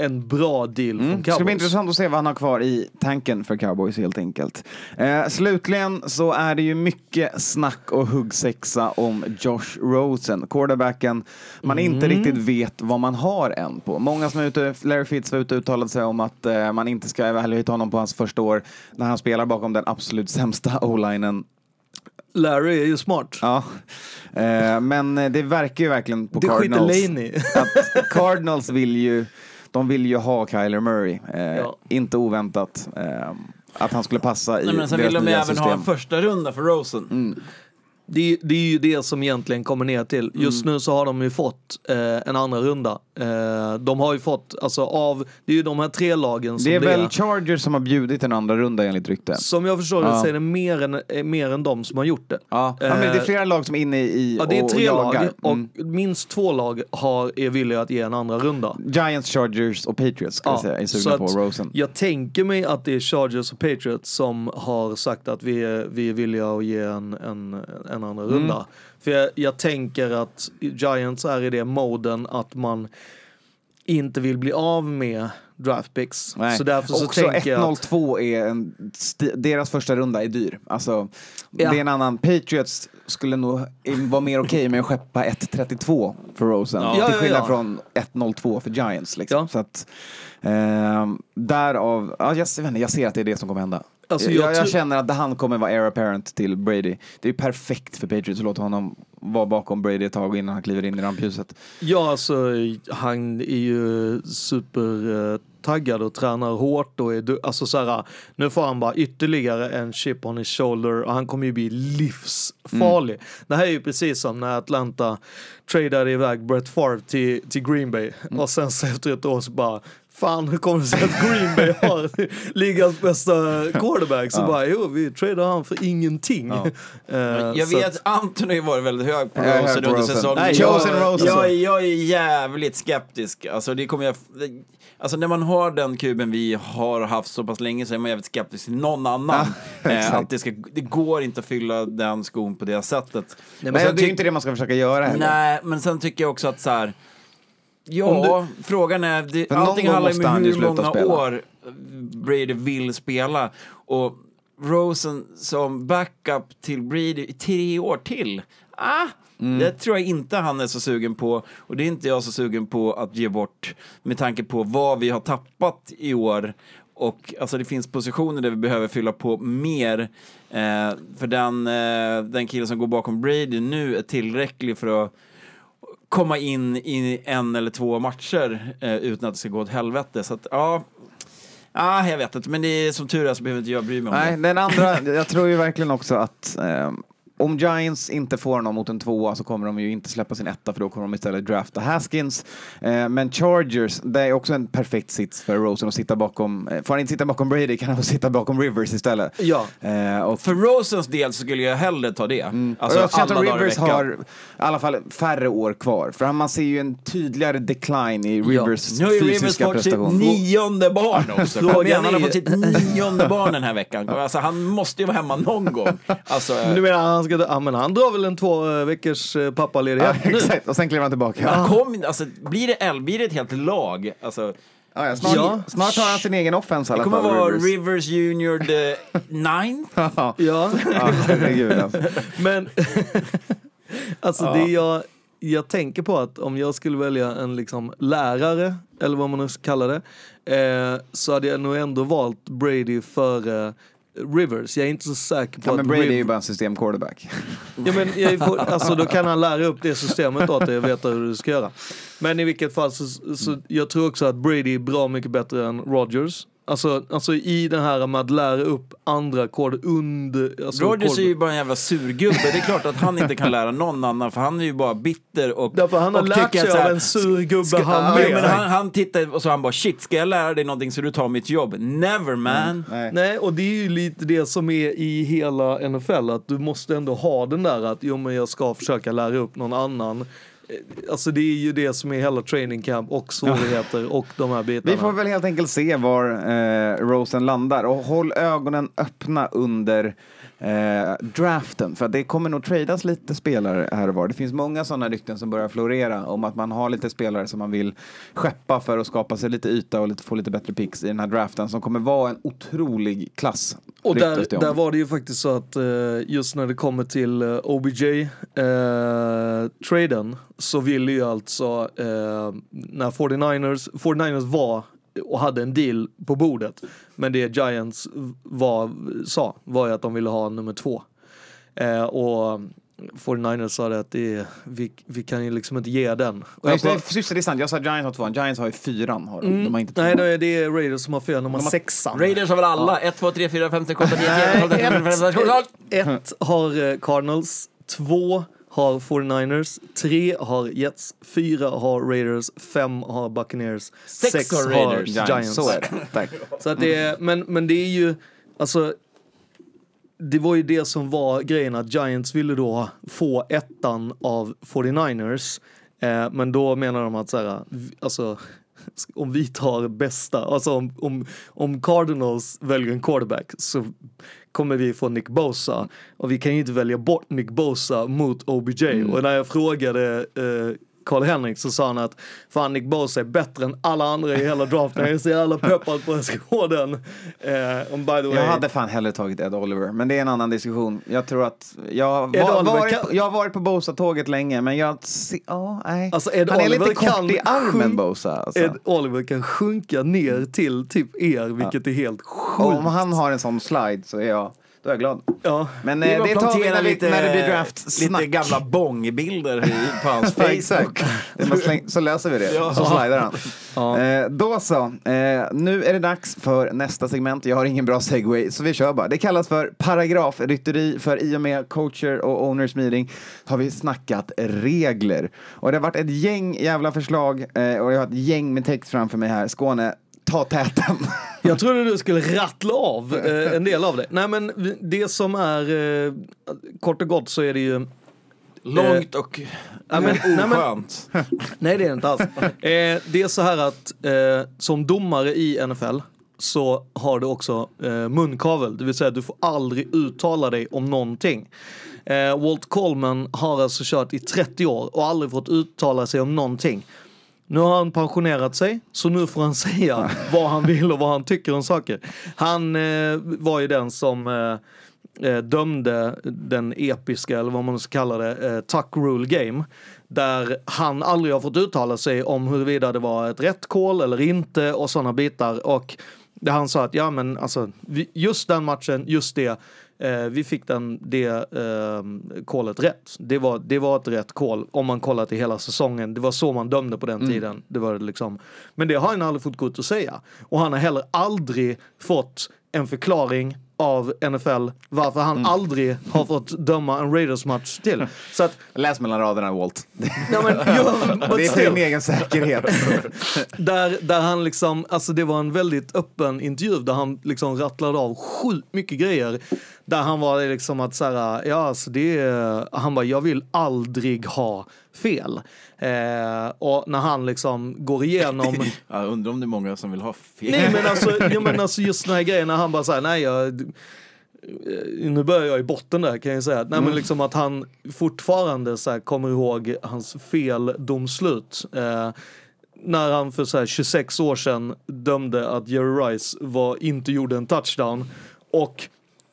Speaker 3: en bra deal mm. från Cowboys. Det ska bli
Speaker 2: intressant att se vad han har kvar i tanken för Cowboys helt enkelt. Eh, slutligen så är det ju mycket snack och huggsexa om Josh Rosen, quarterbacken man mm. inte riktigt vet vad man har än på. Många som är ute, Larry Fitz var ute och uttalade sig om att eh, man inte ska evaluera honom på hans första år när han spelar bakom den absolut sämsta o-linen
Speaker 3: Larry är ju smart.
Speaker 2: Ja. Eh, men det verkar ju verkligen på det Cardinals. Det skiter Laney. Cardinals vill ju de vill ju ha Kyler Murray. Eh, ja. Inte oväntat. Eh, att han skulle passa i Nej, men Sen
Speaker 4: vill de även system. ha en första runda för Rosen. Mm
Speaker 3: det, det, är ju det som egentligen kommer ner till. Just mm. nu så har de ju fått eh, en andra runda. Eh, de har ju fått, alltså av, det är ju de här tre lagen
Speaker 2: som det är. Det är väl Chargers som har bjudit en andra runda enligt rykte.
Speaker 3: Som jag förstår ja. det så är det mer än, eh, mer än de som har gjort det.
Speaker 2: Ja. ja men det är eh, flera lag som är inne i
Speaker 3: och ja, det är tre och jagar. lag och minst två lag har, är villiga att ge en andra runda.
Speaker 2: Giants, Chargers och Patriots ska ja. jag säga, är sugna på Rosen.
Speaker 3: Jag tänker mig att det är Chargers och Patriots som har sagt att vi är, vi är villiga att ge en, en, en senare mm. runda. För jag, jag, tänker att Giants är i det moden att man inte vill bli av med draftpicks.
Speaker 2: Nej. Så därför så Också tänker 1-0-2 att... är en, deras första runda är dyr. Alltså, ja. det är en annan. Patriots skulle nog vara mer okej okay med att skeppa 1-32 för Rosen. Ja. Till skillnad ja, ja, från 1-0-2 för Giants. Liksom. Så att, eh, därav, ja, jag, jag ser att det är det som kommer hända. Alltså, jag, jag, jag känner att han kommer vara air apparent till Brady. Det är perfekt för Patriots att låta honom vara bakom Brady ett tag innan han kliver in i rampljuset.
Speaker 3: Ja, alltså han är ju supertaggad och tränar hårt och är alltså så här, nu får han bara ytterligare en chip on his shoulder och han kommer ju bli livsfarlig. Mm. Det här är ju precis som när Atlanta tradade iväg Brett Favre till, till Green Bay mm. och sen så efter ett år så bara fan hur kommer det sig att Green Bay har [laughs] ligans bästa quarterback? Så ja. bara, jo vi tradar han för ingenting. Ja.
Speaker 4: Uh, [laughs] jag vet att Anthony varit väldigt hög på Rosen under säsongen. jag, jag, jag, jag, är jävligt skeptisk. Alltså, det kommer jag, alltså när man har den kuben vi har haft så pass länge så är man jävligt skeptisk till någon annan. [laughs] Ja, eh, att det, ska, det går inte att fylla den skon på det sättet.
Speaker 2: Nej, men det är inte det man ska försöka göra
Speaker 4: heller. Nej, men sen tycker jag också att så här, Ja, du, frågan är, det, allting handlar ju om hur många spela. år Brady vill spela. Och Rosen som backup till Brady i tre år till. Ah, mm. Det tror jag inte han är så sugen på. Och det är inte jag så sugen på att ge bort med tanke på vad vi har tappat i år. Och alltså det finns positioner där vi behöver fylla på mer. Eh, för den, eh, den killen som går bakom Brady nu är tillräcklig för att komma in i en eller två matcher eh, utan att det ska gå åt helvete. Så att, ja, Ah, jag vet inte, men det är, som tur
Speaker 2: är
Speaker 4: så behöver inte jag bry
Speaker 2: mig
Speaker 4: om
Speaker 2: Nej, det. Den andra, [laughs] jag tror ju verkligen också att eh, om Giants inte får honom mot en tvåa så kommer de ju inte släppa sin etta för då kommer de istället drafta Haskins. Eh, men Chargers, det är också en perfekt sits för Rosen att sitta bakom. Eh, får han inte sitta bakom Brady kan han få sitta bakom Rivers istället.
Speaker 4: Ja.
Speaker 2: Eh, och
Speaker 4: för Rosens del så skulle jag hellre ta det. Mm.
Speaker 2: Alltså, jag känner att Rivers har i alla fall färre år kvar. För man ser ju en tydligare decline i Rivers ja. fysiska prestation. Nu har ju Rivers fått
Speaker 4: sitt nionde barn [laughs] också. han har fått sitt nionde barn den här veckan. [laughs] Alltså, han måste ju vara hemma någon gång. Alltså, nu menar
Speaker 3: han ska dö. Ja, men han drar väl en två eh, veckors eh, pappaledighet
Speaker 2: ja, Exakt, och sen kliver
Speaker 4: han
Speaker 2: tillbaka.
Speaker 4: Ja. Kom, alltså, blir det blir det ett helt lag? Alltså, Ah, ja, snart,
Speaker 2: ja. snart har han sin egen offense
Speaker 3: Det kommer
Speaker 2: fall,
Speaker 3: vara Rivers, Rivers Junior the ninth. [laughs] ja. ja, herregud alltså. [laughs] Men, [laughs] alltså ja. det jag, jag tänker på att om jag skulle välja en liksom lärare, eller vad man nu ska kalla det, eh, så hade jag nog ändå valt Brady före Rivers. Jag är inte så säker på
Speaker 2: ja, men Brady Riv är ju bara en system systemquarterback.
Speaker 3: ja, men jag, [laughs] alltså, då kan han lära upp det systemet åt dig och veta hur du ska göra. Men i vilket fall så, så jag tror också att Brady är bra mycket bättre än Rodgers. Alltså, alltså i den här med att lära upp andra ackord under... Alltså Rogers
Speaker 4: är ju bara en jävla surgubbe. Det är klart att han inte kan [laughs] lära någon annan för han är ju bara bitter och...
Speaker 3: Därför han har lärt sig här, av en surgubbe ska,
Speaker 4: han med. Men han, han tittar och så han bara shit, ska jag lära dig någonting så du tar mitt jobb? Never man!
Speaker 3: Mm, nej. nej. och det är ju lite det som är i hela NFL att du måste ändå ha den där att jo men jag ska försöka lära upp någon annan Eh, alltså det är ju det som är hela training camp och svårigheter och de här bitarna.
Speaker 2: Vi får väl helt enkelt se var eh, Rosen landar och håll ögonen öppna under eh, draften för det kommer nog tradas lite spelare här och var. Det finns många sådana rykten som börjar florera om att man har lite spelare som man vill skeppa för att skapa sig lite yta och lite, få lite bättre picks i den här draften som kommer vara en otrolig klass.
Speaker 3: Och där, där var det ju faktiskt så att eh, just när det kommer till eh, OBJ-traden eh, så ville ju alltså eh, när 49ers, 49ers var och hade en deal på bordet. Men det Giants var, sa var ju att de ville ha nummer två. Eh, och 49ers sa att det vi, vi kan ju liksom inte ge den. Och jag
Speaker 2: just, det, det är sant, jag sa Giants har tvåan, Giants har ju fyran. Har Mm,
Speaker 3: de har inte
Speaker 2: tvåan.
Speaker 3: nej, det är Raiders som har fyran, de de har sexan.
Speaker 4: Raiders har väl alla? 1, 2, 3, 4, 5, 6, 7, 8, 9, 10, 11,
Speaker 3: 12, 13, 14, 15, 16, 17, 18. 19, 20, 1 har eh, Cardinals, 2 har 49ers, 3 har Jets, 4 har Raiders, 5 har Buccaneers,
Speaker 4: 6 har
Speaker 3: Raiders. Giants. Så är det. Tack. Så att det är, men, men det är ju, alltså det var ju det som var grejen att Giants ville då få ettan av 49ers. Eh, men då menar de att så här, alltså om vi tar bästa, alltså om, om, om Cardinals väljer en quarterback så kommer vi få Nick Bosa och vi kan ju inte välja bort Nick Bosa mot OBJ. Mm. Och när jag frågade eh, Carl Henrik så sa han att fan Nick Bosa är bättre än alla andra i hela draften. Jag är så jävla peppad på skåden. Eh,
Speaker 2: by the way. Jag hade fan hellre tagit Ed Oliver, men det är en annan diskussion. Jag tror att jag, var, varit, kan... har varit på Bosa-tåget länge, men jag... Oh, nej. Alltså, han är Oliver lite kort i armen Bosa.
Speaker 3: Alltså. Ed Oliver kan sjunka ner till typ er, vilket ja. är helt sjukt.
Speaker 2: Om han har en sån slide så är jag... Då är jag glad. Ja.
Speaker 4: Men eh, det tar vi när, lite, när det blir draft Lite gamla bångbilder på hans [laughs] Facebook.
Speaker 2: så löser vi det. Ja. Så slidar han. Ja. Eh, då så. Eh, nu är det dags för nästa segment. Jag har ingen bra segway så vi kör bara. Det kallas för paragrafrytteri för i och med coacher och owners meeting har vi snackat regler. Och det har varit ett gäng jävla förslag eh, och jag har ett gäng med text framför mig här. Skåne, ta täten. [laughs]
Speaker 3: Jag trodde du skulle rattla av eh, en del av det. Nej men det som är, eh, kort och gott så är det ju eh,
Speaker 4: Långt och nej,
Speaker 3: men,
Speaker 4: oskönt.
Speaker 3: [laughs] Nej, det är det inte alls. Eh, det är så här att eh, som domare i NFL så har du också eh, munkavel, det vill säga att du får aldrig uttala dig om någonting. Eh, Walt Coleman har alltså kört i 30 år och aldrig fått uttala sig om någonting. Nu har han pensionerat sig, så nu får han [laughs] säga vad han vill och vad han tycker om saker. Han eh, var ju den som eh, eh, dömde den episka, eller vad man ska kalla det, eh, Tuck Rule Game. Där han aldrig har fått uttala sig om huruvida det var ett rätt call eller inte och sådana bitar. Och där han sa att ja men alltså, just den matchen, just det Eh, vi fick den, det eh, kolet rätt. Det var, det var ett rätt kol om man kollar till hela säsongen. Det var så man dömde på den mm. tiden. Det var liksom. Men det har han aldrig fått gå ut och säga. Och han har heller aldrig fått en förklaring av NFL varför han mm. aldrig har fått döma en Raiders-match till. Så
Speaker 2: att, [laughs] Läs mellan raderna Walt.
Speaker 3: ja,
Speaker 2: men, [laughs] jo, det är för din egen säkerhet.
Speaker 3: [laughs] där, där han liksom, alltså det var en väldigt öppen intervju där han liksom rattlade av sjukt mycket grejer. Där han var liksom att så här, ja alltså det är, han bara jag vill aldrig ha fel. Eh, och när han liksom går igenom... [laughs]
Speaker 4: jag undrar om det är många som vill ha fel.
Speaker 3: Nej men alltså, ja, men alltså just den här grejen när han bara säger nej jag... Eh, nu börjar jag i botten där kan jag säga. Nej, mm. men liksom att han fortfarande så här, kommer ihåg hans feldomslut. Eh, när han för så 26 år sedan dömde att Jerry Rice var, inte gjorde en touchdown och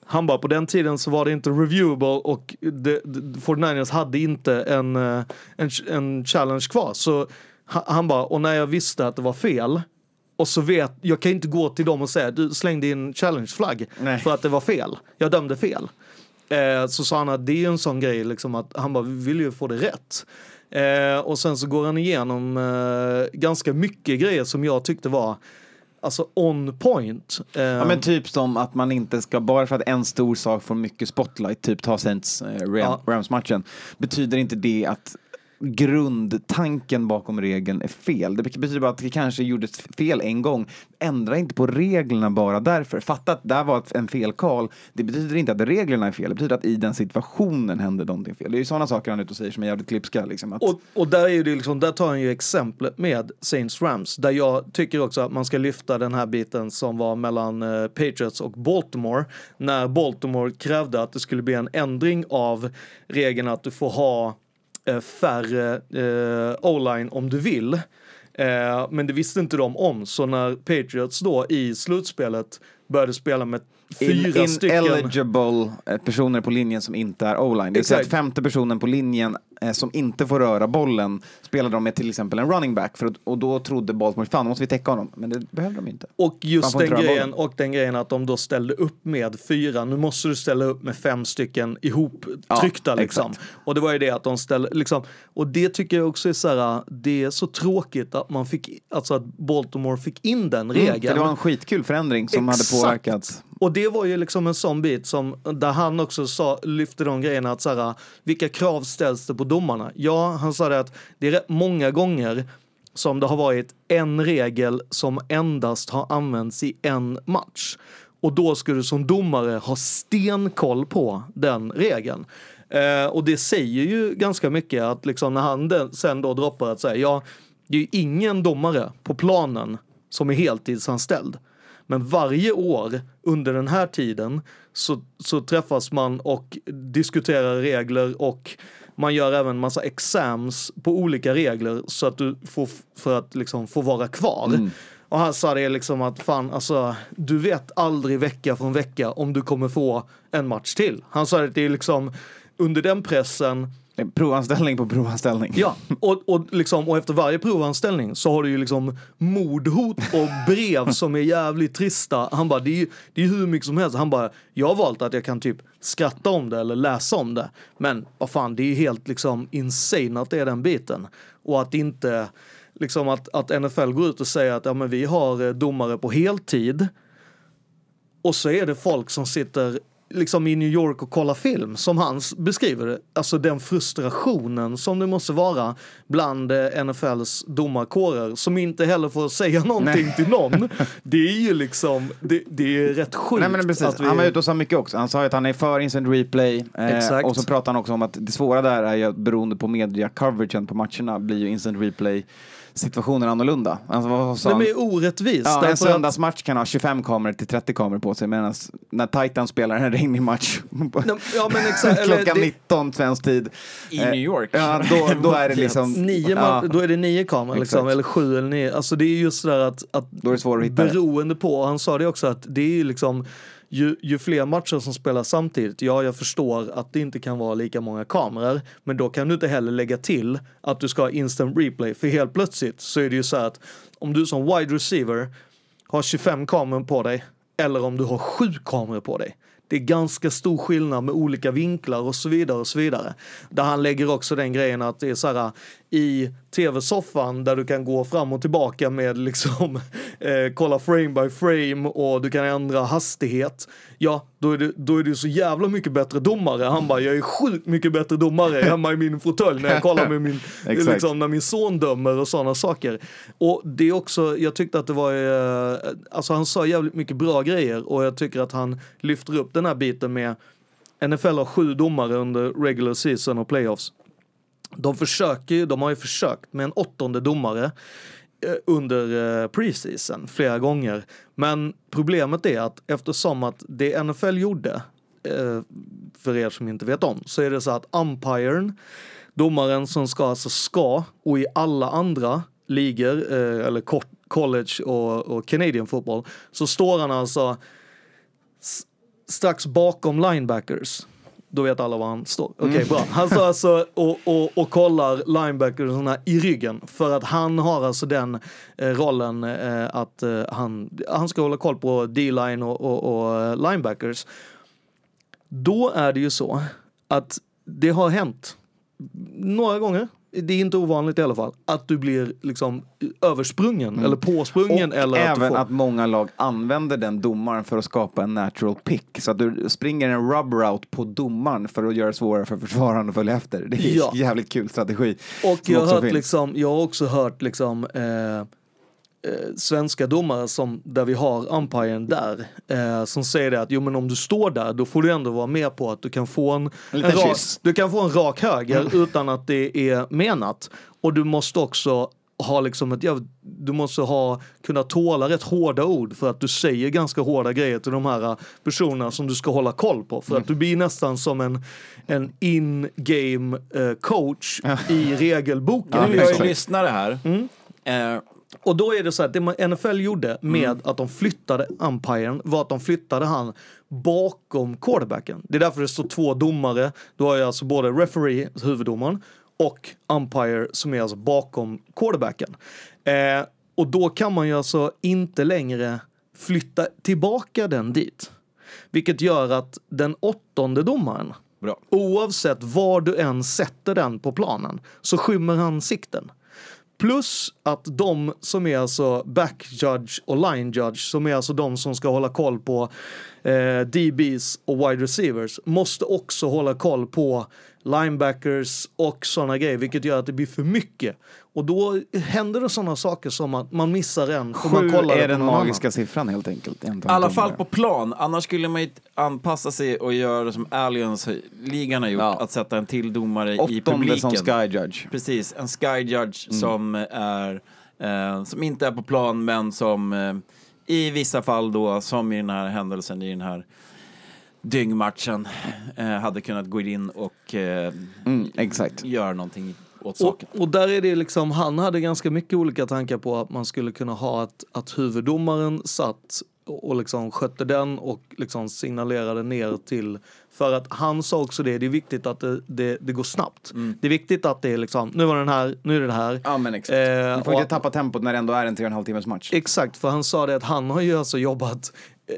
Speaker 3: han bara, på den tiden så var det inte reviewable och det, det, 49ers hade inte en, eh, en, en challenge kvar. Så han bara, och när jag visste att det var fel och så vet, jag kan inte gå till dem och säga du slängde in challengeflagg för att det var fel. Jag dömde fel. Eh, så sa han att det är ju en sån grej liksom att han bara, vi vill ju få det rätt. Eh, och sen så går han igenom eh, ganska mycket grejer som jag tyckte var alltså on point.
Speaker 2: Ja men typ som att man inte ska, bara för att en stor sak får mycket spotlight, typ ta Saints eh, Rams-matchen, ja. betyder inte det att grundtanken bakom regeln är fel. Det betyder bara att det kanske gjordes fel en gång. Ändra inte på reglerna bara därför. Fatta att där var en felkal. Det betyder inte att reglerna är fel. Det betyder att i den situationen hände någonting fel. Det är ju sådana saker han är ute och säger som är jävligt klipska. Liksom, att...
Speaker 3: och, och där, är det liksom, där tar han ju exemplet med Saints Rams. Där jag tycker också att man ska lyfta den här biten som var mellan eh, Patriots och Baltimore. När Baltimore krävde att det skulle bli en ändring av regeln att du får ha Eh, färre eh, o-line om du vill. Eh, men det visste inte de om, så när Patriots då i slutspelet började spela med
Speaker 2: fyra in, in
Speaker 3: stycken...
Speaker 2: Ineligible eh, personer på linjen som inte är o-line. Det vill säga att femte personen på linjen Eh, som inte får röra bollen spelade de med till exempel en running back för, och då trodde Baltimore fan, måste vi täcka honom. Men det behövde de inte.
Speaker 3: Och just den grejen, och den grejen att de då ställde upp med fyra. Nu måste du ställa upp med fem stycken ihoptryckta ja, liksom. Exakt. Och det var ju det att de ställde, liksom. Och det tycker jag också är så här, det är så tråkigt att man fick, alltså att Baltimore fick in den mm, regeln. Mm,
Speaker 2: det var en skitkul förändring som exakt. hade påverkats.
Speaker 3: Och det var ju liksom en sån bit som, där han också sa, lyfte de grejerna att så här, vilka krav ställs det på domarna. Ja, han sa det att det är många gånger som det har varit en regel som endast har använts i en match. Och då ska du som domare ha stenkoll på den regeln. Eh, och det säger ju ganska mycket att liksom när han sen då droppar att säga ja, det är ju ingen domare på planen som är heltidsanställd. Men varje år under den här tiden så, så träffas man och diskuterar regler och man gör även massa exams på olika regler så att du får, för att liksom få vara kvar. Mm. Och han sa det liksom att fan alltså, du vet aldrig vecka från vecka om du kommer få en match till. Han sa att det är liksom under den pressen
Speaker 2: Provanställning på provanställning.
Speaker 3: Ja, och, och, liksom, och efter varje provanställning så har du ju liksom mordhot och brev som är jävligt trista. Han bara, det är ju det är hur mycket som helst. Han bara, jag har valt att jag kan typ skratta om det eller läsa om det. Men vad fan, det är ju helt liksom insane att det är den biten. Och att inte, liksom att, att NFL går ut och säger att ja, men vi har eh, domare på heltid. Och så är det folk som sitter liksom i New York och kolla film som han beskriver det. Alltså den frustrationen som det måste vara bland eh, NFLs domarkårer som inte heller får säga någonting Nej. till någon. [laughs] Det är ju liksom, det, det är rätt sjukt. Nej, men precis.
Speaker 2: Vi... Han var ute och sa mycket också. Han sa att han är för instant replay eh, och så pratar han också om att det svåra där är ju att beroende på media-coveragen på matcherna blir ju instant replay situationen annorlunda.
Speaker 3: Alltså,
Speaker 2: vad
Speaker 3: sa Nej, men orättvist. Ja,
Speaker 2: en söndagsmatch kan ha 25 kameror till 30 kameror på sig medan när Titan spelar en regnig match ja, men exakt, [laughs] klockan det... 19 svensk tid.
Speaker 4: I eh, New York?
Speaker 3: Ja, då, då är det [laughs] liksom... Nio man, ja. Då är det nio kameror liksom, eller sju eller nio. Alltså det är just sådär att, att
Speaker 2: då är det att
Speaker 3: hitta beroende på, han sa det också att det är ju liksom ju, ju, fler matcher som spelas samtidigt, ja jag förstår att det inte kan vara lika många kameror, men då kan du inte heller lägga till att du ska ha instant replay, för helt plötsligt så är det ju så att om du som wide receiver har 25 kameror på dig, eller om du har 7 kameror på dig. Det är ganska stor skillnad med olika vinklar och så vidare och så vidare. Där han lägger också den grejen att det är så här i tv-soffan där du kan gå fram och tillbaka med liksom [laughs] eh, kolla frame by frame och du kan ändra hastighet. Ja, då är, du, då är du så jävla mycket bättre domare. Han bara, jag är sjukt mycket bättre domare hemma i min fåtölj när jag kollar med min, [laughs] eh, liksom, när min son dömer och sådana saker. Och det är också, jag tyckte att det var, eh, alltså han sa jävligt mycket bra grejer och jag tycker att han lyfter upp den här biten med NFL har sju domare under regular season och playoffs de försöker ju, de har ju försökt med en åttonde domare eh, under eh, preseason flera gånger. Men problemet är att eftersom att det NFL gjorde, eh, för er som inte vet om, så är det så att umpiren, domaren som ska, alltså ska, och i alla andra ligor, eller college och, och Canadian football, så står han alltså strax bakom linebackers då vet alla var han står. Okej, okay, mm. bra. Han står alltså och, och, och kollar linebackerna i ryggen för att han har alltså den eh, rollen eh, att eh, han, han ska hålla koll på D-line och, och, och eh, linebackers. Då är det ju så att det har hänt några gånger det är inte ovanligt i alla fall, att du blir liksom översprungen mm. eller påsprungen. Och
Speaker 2: eller även att, får... att, många lag använder den domaren för att skapa en natural pick. Så att du springer en rub route på domaren för att göra det svårare för försvararen att följa efter. Det är ja. jävligt kul strategi.
Speaker 3: Och jag, hört, liksom, jag har också hört liksom, eh, Eh, svenska domare som, där vi har umpiren där, eh, som säger det att jo men om du står där då får du ändå vara med på att du kan få
Speaker 2: en, en, en
Speaker 3: rak, du kan få en rak höger mm. utan att det är menat. Och du måste också ha liksom ett, ja, du måste ha, kunna tåla rätt hårda ord för att du säger ganska hårda grejer till de här personerna som du ska hålla koll på. För mm. att du blir nästan som en, en in-game eh, coach i regelboken. Ja,
Speaker 4: vi har
Speaker 3: ju
Speaker 4: lyssnare här. Mm.
Speaker 3: Eh, och då är det så att det NFL gjorde med mm. att de flyttade umpiren var att de flyttade han bakom quarterbacken. Det är därför det står två domare. Du har ju alltså både referee, alltså huvuddomaren, och umpire som är alltså bakom quarterbacken. Eh, och då kan man ju alltså inte längre flytta tillbaka den dit. Vilket gör att den åttonde domaren, Bra. oavsett var du än sätter den på planen, så skymmer han sikten. Plus att de som är alltså judge och line judge, som är alltså de som ska hålla koll på eh, DBs och wide receivers, måste också hålla koll på linebackers och sådana grejer, vilket gör att det blir för mycket. Och då händer det sådana saker som att man missar en. Sju man
Speaker 2: kollar
Speaker 3: är
Speaker 2: den magiska annan. siffran helt enkelt.
Speaker 4: I alla fall på plan, annars skulle man anpassa sig och göra som Allians-ligan har gjort, ja. att sätta en till domare Åttonde i publiken.
Speaker 2: som
Speaker 4: Sky
Speaker 2: Judge.
Speaker 4: Precis, en Sky Judge mm. som är, eh, som inte är på plan men som eh, i vissa fall då, som i den här händelsen i den här dyngmatchen eh, hade kunnat gå in och eh,
Speaker 2: mm,
Speaker 4: göra någonting åt
Speaker 3: saken. Och, och, där är det liksom, han hade ganska mycket olika tankar på att man skulle kunna ha att, att huvuddomaren satt och liksom skötte den och liksom signalerade ner till... För att han sa också det, det är viktigt att det, det, det går snabbt. Mm. Det är viktigt att det är liksom, nu var den här, nu är det det här.
Speaker 2: Ja men exakt. Eh, man får inte tappa tempot när det ändå är en tre och en halv timmes match.
Speaker 3: Exakt, för han sa det att han har ju alltså jobbat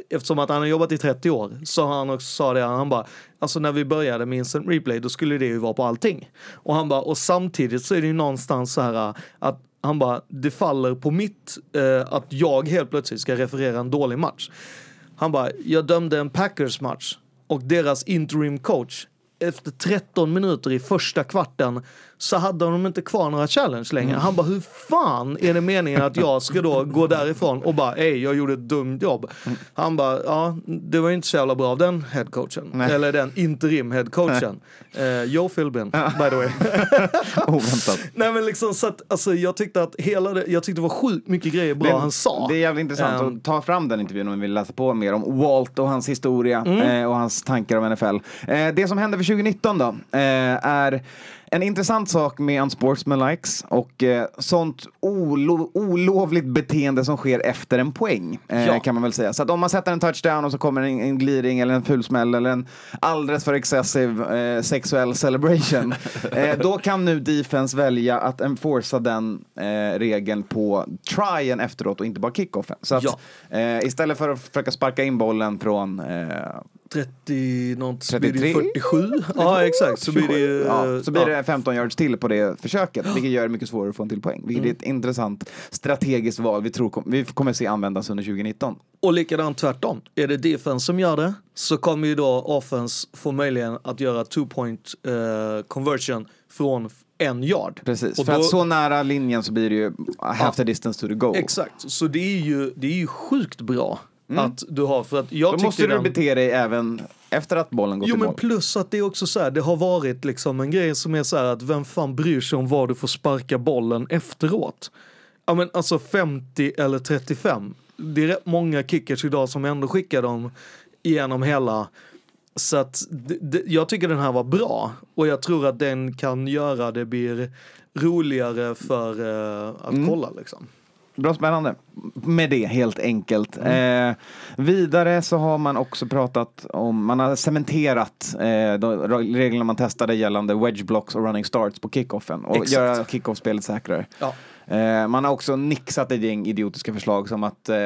Speaker 3: eftersom att han har jobbat i 30 år så har han också sa det, han bara, alltså när vi började med instant replay då skulle det ju vara på allting. Och han bara, och samtidigt så är det ju någonstans så här äh, att han bara, det faller på mitt eh, att jag helt plötsligt ska referera en dålig match. Han bara, jag dömde en Packers match och deras interim coach efter 13 minuter i första kvarten så hade de inte kvar några challenge längre. Mm. Han bara, hur fan är det meningen att jag ska då gå därifrån och bara, ej, jag gjorde ett dumt jobb. Mm. Han bara, ja, det var inte så jävla bra av den headcoachen. Eller den interim headcoachen. Uh, Joe Philbin, by the way.
Speaker 2: [laughs] Oväntat.
Speaker 3: Nej men liksom så att, alltså jag tyckte att hela det, jag tyckte det var sjukt mycket grejer bra det, han sa.
Speaker 2: Det är jävligt intressant um, att ehm. ta fram den intervjun om vi vill läsa på mer om Walt och hans historia mm. eh, och hans tankar om NFL. Eh, det som hände för 2019 då eh, är en intressant sak med unsportsman likes och eh, sånt olo olovligt beteende som sker efter en poäng eh, ja. kan man väl säga. Så att om man sätter en touchdown och så kommer en, en gliring eller en fulsmäll eller en alldeles för excessiv eh, sexuell celebration. [laughs] Eh, då kan nu defense välja att enforca den eh, regeln på tryen efteråt och inte bara kickoffen. Så att ja. Eh, istället för att försöka sparka in bollen från 30
Speaker 3: något, så 33? blir det 47.
Speaker 2: ja exakt, så blir det, ja, så blir det 15 yards till på det försöket, vilket gör det mycket svårare att få en till poäng. Vilket mm. är ett mm. intressant strategiskt val vi tror vi kommer se användas under 2019.
Speaker 3: Och likadant tvärtom, är det defense som gör det så kommer ju då offense få möjligheten att göra two point uh, conversion från en yard.
Speaker 2: Precis,
Speaker 3: och
Speaker 2: för
Speaker 3: då,
Speaker 2: att så nära linjen så blir det ju half ja, the distance to the goal.
Speaker 3: Exakt, så det är ju, det är ju sjukt bra Mm. Att du har, för att jag Då
Speaker 2: måste du den... bete dig även efter att bollen gått jo, i mål. Jo men
Speaker 3: plus att det är också så här, det har varit liksom en grej som är så här att vem fan bryr sig om var du får sparka bollen efteråt? Ja men alltså 50 eller 35. Det är rätt många kickers idag som ändå skickar dem genom hela. Så att jag tycker den här var bra och jag tror att den kan göra det blir roligare för eh, att mm. kolla liksom.
Speaker 2: Bra spännande. Med det helt enkelt. Mm. Eh, vidare så har man också pratat om, man har cementerat eh, de reglerna man testade gällande wedge blocks och running starts på kickoffen och Exakt. göra kickoff-spelet säkrare. Ja. Eh, man har också nixat ett gäng idiotiska förslag som att eh,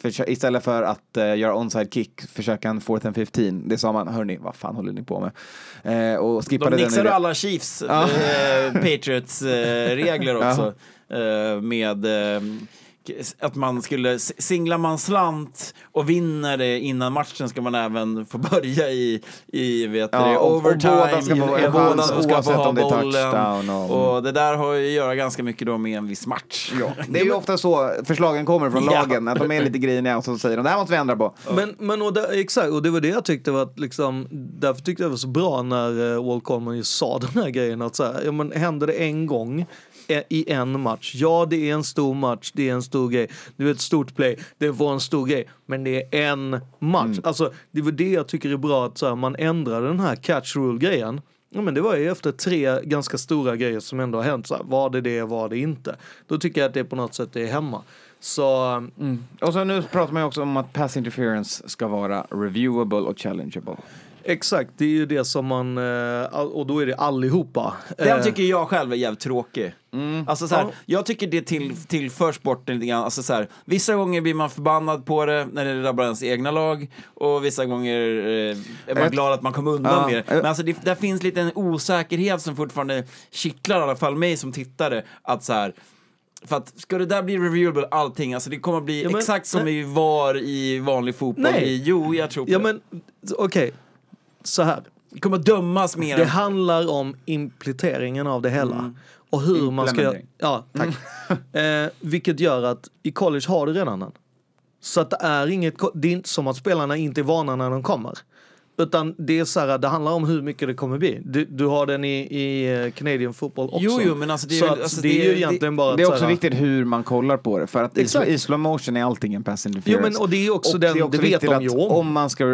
Speaker 2: för, istället för att uh, göra onside kick försöka en fourth and 15. Det sa man, hörni, vad fan håller ni på
Speaker 4: med? Uh, och skippade De nixade alla Chiefs, ja. uh, Patriots-regler [laughs] också. Ja. Eh, med eh, att man skulle singla man slant och vinner det innan matchen ska man även få [laughs] börja i, i vet ja, det, overtime. Och båda ska få, båda eh, ska få ha bollen. Och... och... det där har ju att göra ganska mycket då med en viss match.
Speaker 2: Ja. Det är ju ofta så förslagen kommer från lagen, att de är lite griniga och så säger de det här måste vi ändra på.
Speaker 3: Men, men och det, exakt, och det var det jag tyckte var att liksom, därför tyckte jag det var så bra när Wall Coleman just sa [laughs] den här grejen att så här, ja men händer det en gång i en match. Ja, det är en stor match, det är en stor grej. Det var ett stort play, det var en stor grej. Men det är en match. Mm. Alltså, det var det jag tycker är bra att så här, man ändrar den här catch rule-grejen. Ja, men det var ju efter tre ganska stora grejer som ändå har hänt. Så här, var det det, var det inte? Då tycker jag att det på något sätt är hemma. Så... Mm.
Speaker 2: mm. Och så nu pratar man ju också om att pass interference ska vara reviewable och challengeable.
Speaker 3: Exakt, det är ju det som man, eh, och då är det allihopa. Den
Speaker 4: eh. tycker jag själv är jävligt tråkig. Mm. Alltså såhär, ja. Jag tycker det till, tillför sporten lite grann. Alltså såhär, vissa gånger blir man förbannad på det när det drabbar ens egna lag och vissa gånger eh, är man Ett... glad att man kom undan ja. med det. Men alltså det, där finns lite en osäkerhet som fortfarande kittlar i alla fall mig som tittare. Att såhär, för att ska det där bli reviewable allting, alltså det kommer bli ja, men, exakt som nej. vi var i vanlig fotboll
Speaker 3: nej. jo jag tror på ja, det. men okej, okay så här.
Speaker 4: Vi kommer dömas mer.
Speaker 3: Det handlar om implementeringen av det hela. Mm. Och hur man ska göra. Ja, tack. Mm. eh, vilket gör att i college har du redan den. Så att det är inget, det är inte som att spelarna inte är vana när de kommer. Utan det är så här, det handlar om hur mycket det kommer bli. Du, du har den i, i eh, Canadian football också.
Speaker 4: Jo, jo, men alltså det är, alltså
Speaker 2: det
Speaker 4: det är ju egentligen det, bara
Speaker 2: Det är också här, viktigt hur man kollar på det. För att exakt. i slow motion är allting en pass interference. Jo, men
Speaker 3: och det är också och den, det, är också det vet de ju om.
Speaker 2: Om man ska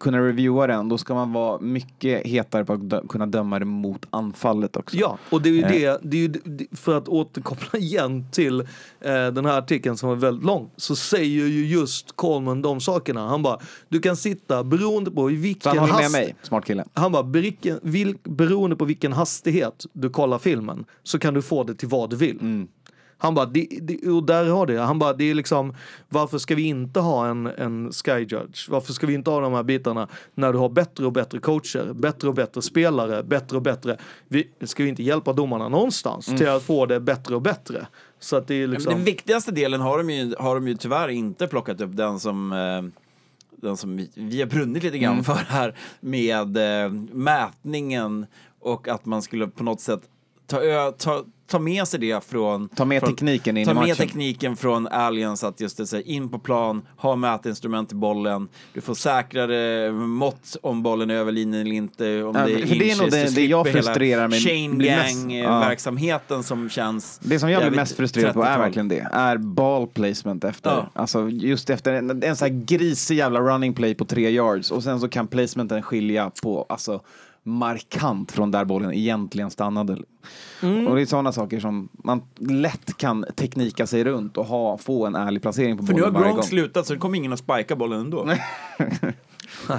Speaker 2: kunna reviewa den, då ska man vara mycket hetare på att dö, kunna döma det mot anfallet också.
Speaker 3: Ja, och det är ju eh. det, det är ju, för att återkoppla [laughs] igen till eh, den här artikeln som var väldigt lång, så säger ju just Coleman de sakerna. Han bara, du kan sitta, beroende på vilken
Speaker 2: vilken Så han håller med mig, smart kille.
Speaker 3: Han bara, vilken, vil, beroende på vilken hastighet du kollar filmen så kan du få det till vad du vill. Mm. Han bara, det, det, och där har det. Han bara, det är liksom, varför ska vi inte ha en, en sky judge? Varför ska vi inte ha de här bitarna när du har bättre och bättre coacher, bättre och bättre spelare, bättre och bättre. Vi, ska vi inte hjälpa domarna någonstans mm. till att få det bättre och bättre?
Speaker 4: Så
Speaker 3: att
Speaker 4: det är liksom... Den viktigaste delen har de ju, har de ju tyvärr inte plockat upp, den som eh den som vi, har brunnit lite grann mm. för här med eh, mätningen och att man skulle på något sätt ta, ta, ta med sig det från...
Speaker 2: Ta med
Speaker 4: från, tekniken in ta i matchen. Ta med tekniken från Allianz att just det, in på plan, ha mätinstrument i bollen, du får säkrare mått om bollen är över linjen eller inte. Om ja, det, är för det är nog
Speaker 2: det,
Speaker 4: det
Speaker 2: jag frustrerar mig Chain
Speaker 4: gang-verksamheten ja. som känns...
Speaker 2: Det som jag blir mest frustrerad på är verkligen det, är ball placement efter. Ja. Alltså just efter en, en sån här grisig jävla running play på tre yards och sen så kan placementen skilja på, alltså markant från där bollen egentligen stannade. Mm. Och det är sådana saker som man lätt kan teknika sig runt och ha, få en ärlig placering på För bollen varje
Speaker 3: gång. För
Speaker 2: nu har Gronk
Speaker 3: slutat så
Speaker 2: det
Speaker 3: kommer ingen att spika bollen ändå. [laughs]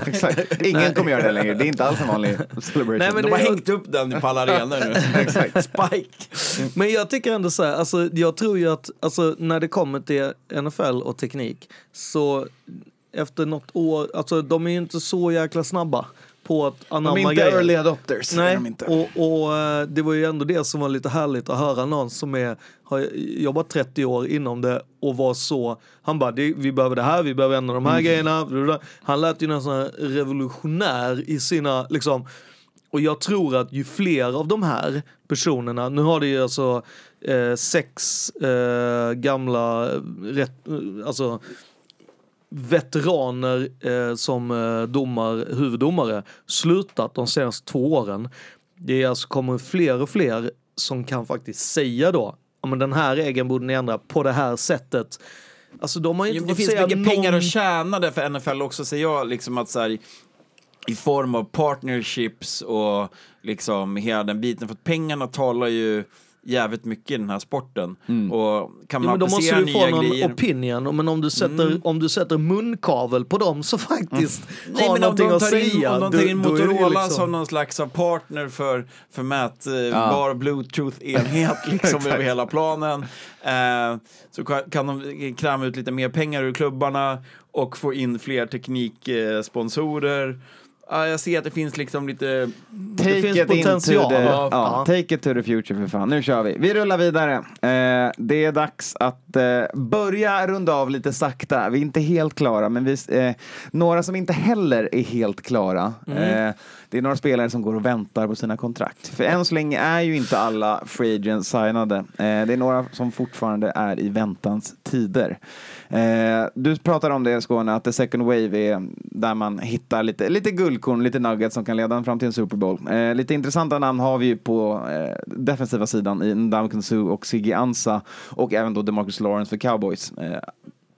Speaker 2: Exakt. Ingen kommer göra det längre, det är inte alls en vanlig
Speaker 4: celebration. Nej, men De har jag... hängt upp den på alla arenor nu. [laughs] [laughs] Spike.
Speaker 3: Men jag tycker ändå så här, alltså, jag tror ju att alltså, när det kommer till NFL och teknik så efter något år, alltså de är ju inte så jäkla snabba på att anamma grejer. De är
Speaker 4: inte grejer. early adopters. Nej,
Speaker 3: och, och, eh, det var ju ändå det som var lite härligt att höra någon som är, har jobbat 30 år inom det och var så, han bara vi behöver det här, vi behöver ändra de här mm. grejerna. Han lät ju nästan revolutionär i sina, liksom, och jag tror att ju fler av de här personerna, nu har det ju alltså eh, sex eh, gamla, eh, rätt, eh, alltså veteraner eh, som eh, domar, huvuddomare slutat de senaste två åren. Det alltså kommer fler och fler som kan faktiskt säga då, ja men den här regeln borde ni ändra på det här sättet.
Speaker 4: Alltså de har inte jo, fått Det finns mycket pengar att tjäna där för NFL också, säger jag, liksom att så här, i form av partnerships och liksom hela den biten, för att pengarna talar ju jävligt mycket i den här sporten. Mm. Och kan man jo, men då måste du få någon grejer...
Speaker 3: opinion, men om du, sätter, mm. om du sätter munkavel på dem så faktiskt mm. har Nej, någonting att säga. Om
Speaker 4: de tar in då, Motorola liksom... som någon slags partner för, för mätbar eh, ja. bluetooth-enhet [laughs] liksom över hela planen eh, så kan de kräma ut lite mer pengar ur klubbarna och få in fler tekniksponsorer. Eh, Ja, jag ser att det finns liksom lite...
Speaker 2: Take det finns potential. The, ja, ja. Take it to the future för fan. Nu kör vi. Vi rullar vidare. Eh, det är dags att eh, börja runda av lite sakta. Vi är inte helt klara, men vi, eh, några som inte heller är helt klara. Mm. Eh, det är några spelare som går och väntar på sina kontrakt. För än så länge är ju inte alla free agents signade. Eh, det är några som fortfarande är i väntans tider. Eh, du pratar om det Skåne, att the second wave är där man hittar lite, lite guld guldkorn, lite nuggets som kan leda en fram till en Super Bowl. Eh, lite intressanta namn har vi ju på eh, defensiva sidan i Ndamukong Su och Sigge Ansa och även då DeMarcus Lawrence för Cowboys. Eh,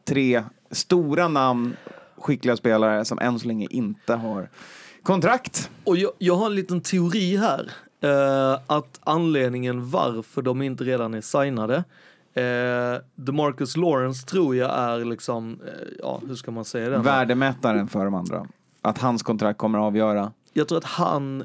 Speaker 2: tre stora namn, skickliga spelare som än så länge inte har kontrakt.
Speaker 3: Och jag, jag har en liten teori här. Eh, att anledningen varför de inte redan är signade Eh, DeMarcus Lawrence tror jag är liksom, eh, ja hur ska man säga det?
Speaker 2: Värdemätaren för de andra. Att hans kontrakt kommer att avgöra?
Speaker 3: Jag tror att han